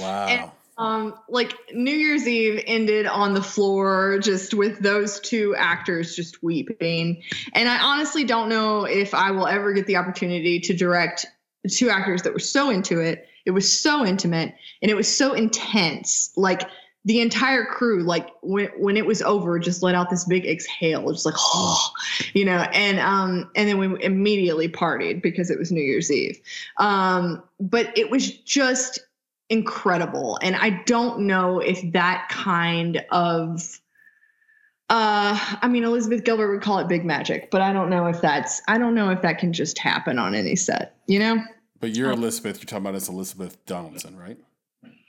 C: Wow.
A: Um, like New Year's Eve ended on the floor just with those two actors just weeping. And I honestly don't know if I will ever get the opportunity to direct two actors that were so into it. It was so intimate and it was so intense. Like the entire crew, like when when it was over, just let out this big exhale, just like oh, you know, and um, and then we immediately partied because it was New Year's Eve. Um, but it was just incredible and i don't know if that kind of uh i mean elizabeth gilbert would call it big magic but i don't know if that's i don't know if that can just happen on any set you know
C: But you're Elizabeth. You're talking about as Elizabeth Donaldson, right?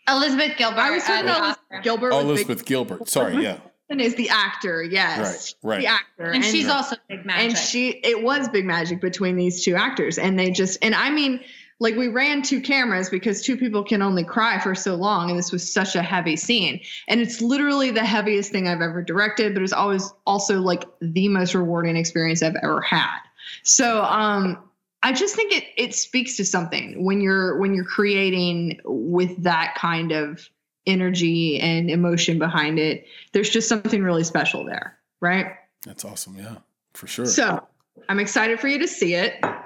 B: Elizabeth Gilbert.
A: i was talking
B: uh,
A: about elizabeth gilbert
C: Oh,
A: with Big
C: Elizabeth Gilbert. Sorry, yeah.
A: Donaldson is the actor yes
C: Right, right.
A: the actor
B: and she's also big magic.
A: and she it was big magic between these two actors and they just and i mean like we ran two cameras because two people can only cry for so long and this was such a heavy scene and it's literally the heaviest thing i've ever directed but it was always also like the most rewarding experience i've ever had so um i just think it it speaks to something when you're when you're creating with that kind of energy and emotion behind it there's just something really special there right
C: That's awesome. Yeah, for sure.
A: so I'm excited for you to see it. Part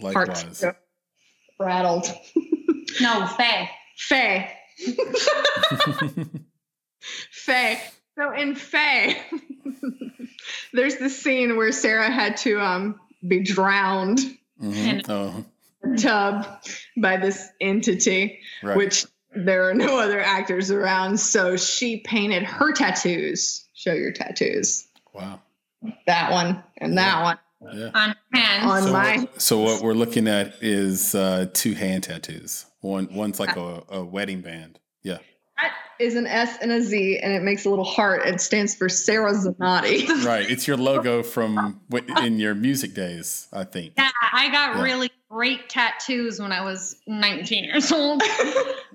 C: Likewise.
A: two. Rattled. *laughs*
B: no, Faye.
A: Faye. Faye. So in Faye, *laughs* there's this scene where Sarah had to um, be drowned
C: Mhm. Oh,
A: in a tub by this entity,
C: right.
A: which there are no other actors around. So she painted her tattoos. Show your tattoos.
C: wow.
A: That one and that one
C: Yeah.
B: On hands.
A: on
C: So,
A: my.
C: what, so what we're looking at is uh, two hand tattoos. One one's like a, a wedding band. Yeah.
A: That is an S and a Z, and it makes a little heart. It stands for Sarah Zanotti. *laughs*
C: Right. It's your logo from in your music days, I think.
B: Yeah, I got
C: Yeah.
B: really great tattoos when I was 19 years old. *laughs*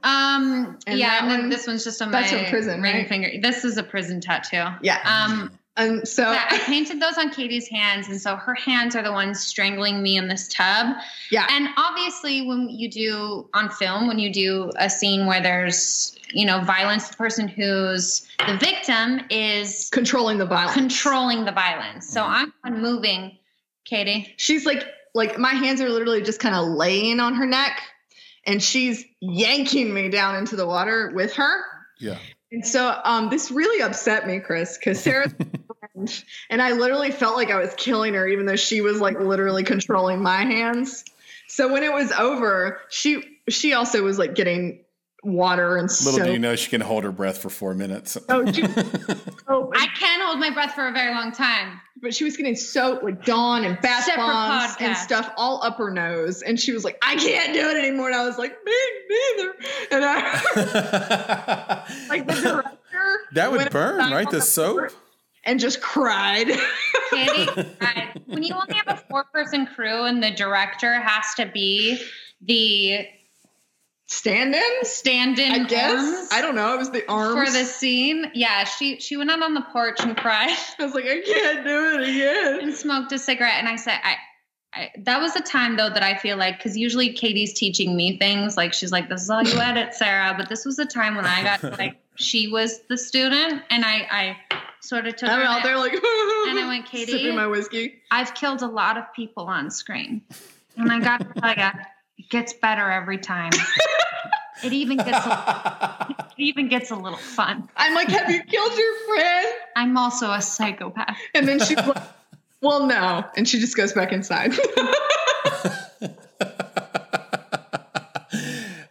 B: Um,
A: And
B: yeah, and then
A: one-
B: this one's just on
A: that's
B: my
A: from prison,
B: ring
A: right?
B: finger. This is a prison tattoo.
A: yeah.
B: Um,
A: And so,
B: yeah, I painted those on Katie's hands, and so her hands are the ones strangling me in this tub.
A: yeah.
B: And obviously, when you do on film, when you do a scene where there's you know violence, the person who's the victim is
A: controlling the violence.
B: controlling the violence. So
C: Mhm.
B: I'm moving, Katie.
A: she's like, like my hands are literally just kind of laying on her neck, and she's yanking me down into the water with her.
C: Yeah.
A: And so, um, this really upset me, Chris, because Sarah's *laughs* my friend, *laughs* and I literally felt like I was killing her, even though she was like literally controlling my hands. So when it was over, she she also was like getting water and soap.
C: Little do you know she can hold her breath for four minutes. *laughs*
A: Oh, she- Oh, *laughs*
B: I can hold my breath for a very long time.
A: but she was getting soap like Dawn and bath
B: Separate
A: bombs and stuff all up her nose, and she was like, "I can't do it anymore." And I was like, "Me neither." And I like the director
C: that would burn, right? The soap.
A: And just cried.
B: Katie, *laughs* cried. when you only have a four person crew and the director has to be the
A: Stand in?
B: stand in
A: I guess.
B: arms
A: I don't know. It was the arms.
B: for the scene. Yeah, she she went out on the porch and cried *laughs*
A: I was like, I can't do it again.
B: and smoked a cigarette. And I said, I, I that was a time though that I feel like because usually Katie's teaching me things. Like she's like, "This is all you edit, Sarah." But this was a time when I got like *laughs* she was the student, and I I sort of took
A: I'm out there like, *laughs*
B: and I went, Katie, sipping
A: my whiskey.
B: I've killed a lot of people on screen. And I got to tell you, it gets better every time. It even gets a, *laughs* it even gets a little fun.
A: I'm like, have you killed your friend?
B: I'm also a psychopath.
A: And then she's like, well, no. And she just goes back inside. *laughs*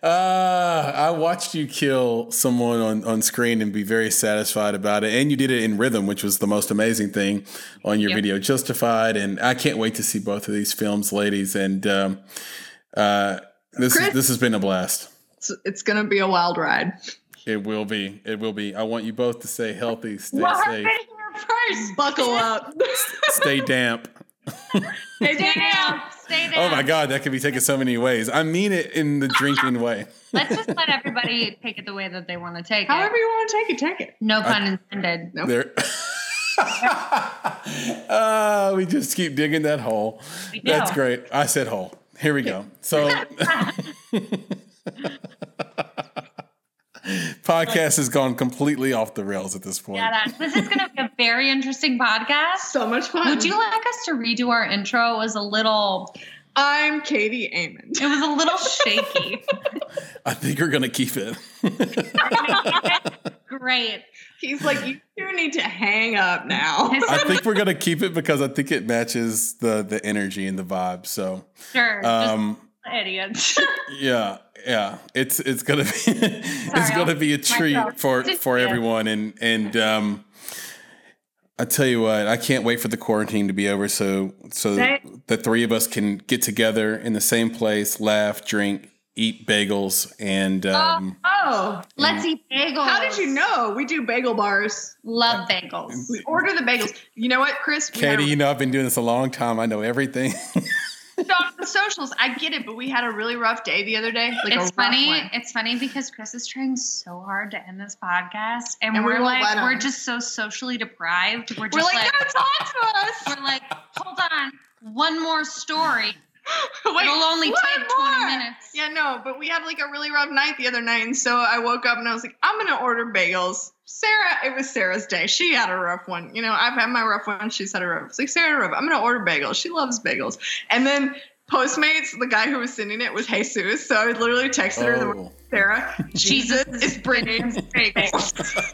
C: Uh, I watched you kill someone on, on screen and be very satisfied about it. And you did it in rhythm, which was the most amazing thing on your
B: Yep.
C: video, Justified. And I can't wait to see both of these films, ladies. And um, uh, this,
A: Chris?
C: this has been a blast.
A: it's, it's going to be a wild ride.
C: It will be. It will be. I want you both to stay healthy, stay
B: Well,
C: safe,
B: first.
A: Buckle up.
C: stay damp.
A: Hey,
B: Stay
A: Dan. *laughs*
B: down. Stay down.
C: Oh my God, that could be taken so many ways. I mean it in the drinking way.
B: Let's just let everybody take it the way that they want to take
A: However
B: it.
A: However you want to take it, take it.
B: No pun intended.
A: Nope.
C: There. uh, *laughs* we just keep digging that hole. That's great. I said hole. Here we go. So, *laughs* *laughs* podcast has gone completely off the rails at this point.
B: Yeah, that, this is going to be a very interesting podcast.
A: So much fun.
B: Would you like us to redo our intro? It was a little,
A: I'm Katie Amon.
B: it was a little shaky. *laughs*
C: I think we're gonna keep it. *laughs*
B: Great.
A: He's like, you two need to hang up now. *laughs*
C: I think we're gonna keep it because I think it matches the the energy and the vibe. So,
B: Sure.
C: um,
B: just idiots. *laughs*
C: yeah, yeah, it's it's gonna be *laughs* it's
B: Sorry,
C: gonna be a
B: I'll-
C: treat
B: myself.
C: for for
B: Yeah.
C: everyone, and and um, I tell you what, I can't wait for the quarantine to be over, so so
B: Same.
C: the three of us can get together in the same place, laugh, drink, eat bagels, and um,
A: Oh,
B: Let's eat bagels.
A: how did you know? We do bagel bars.
B: Love bagels.
A: We order the bagels. You know what, Chris?
C: Katie,
A: a-
C: you know I've been doing this a long time. I know everything. *laughs*
A: on the socials. I get it, but we had a really rough day the other day. Like
B: it's funny.
A: one.
B: It's funny because Chris is trying so hard to end this podcast, and,
A: And we
B: we're
A: won't
B: like, we're just so socially deprived. We're just
A: We're like,
B: like,
A: no, talk to us.
B: we're like, hold on, one more story. *laughs*
A: Wait,
B: It'll only take 20 minutes.
A: Yeah, no, but we had like a really rough night the other night, and so I woke up and I was like, I'm gonna order bagels. Sarah, it was Sarah's day. She had a rough one. You know, I've had my rough one. She's had a rough. It's like Sarah rough. I'm gonna order bagels. She loves bagels. And then Postmates, the guy who was sending it was Jesus. So I literally texted her the
C: Oh.
A: Sarah, Jesus
B: Jesus
A: is bringing bagels. it's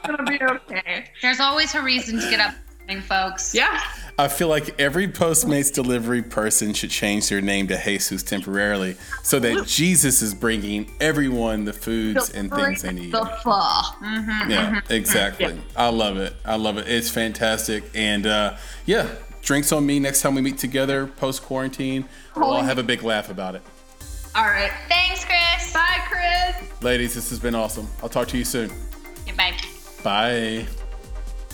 A: *laughs* gonna be okay.
B: There's always a reason to get up, morning, folks.
A: Yeah.
C: I feel like every Postmates delivery person should change their name to Jesus temporarily so that Jesus is bringing everyone the foods and things they need.
A: The pho.
B: Mm-hmm.
C: Yeah, exactly. I love it. I love it. It's fantastic. And uh, yeah, drinks on me next time we meet together post quarantine. We'll all have a big laugh about it.
A: All right.
B: Thanks, Chris.
A: Bye, Chris.
C: Ladies, this has been awesome. I'll talk to you soon.
B: Goodbye.
C: Bye.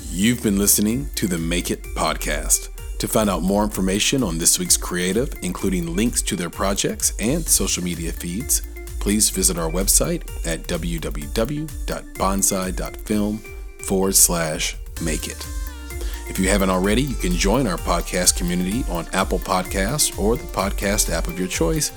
C: You've been listening to the Make It podcast. To find out more information on this week's creative, including links to their projects and social media feeds, please visit our website at www.bonsai.film forward slash make it. If you haven't already, you can join our podcast community on Apple Podcasts or the podcast app of your choice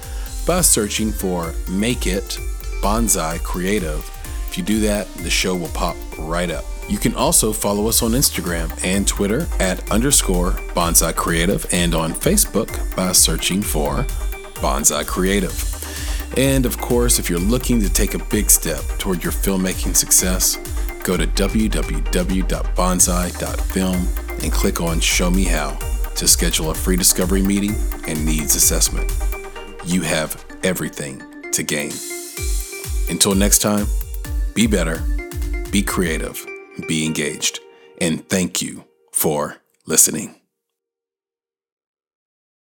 C: by searching for Make It Bonsai Creative. If you do that, the show will pop right up. You can also follow us on Instagram and Twitter at underscore Bonsai Creative and on Facebook by searching for Bonsai Creative. And of course, if you're looking to take a big step toward your filmmaking success, go to www.bonsai.film and click on Show Me How to schedule a free discovery meeting and needs assessment. You have everything to gain. Until next time, be better, be creative, be engaged, and thank you for listening.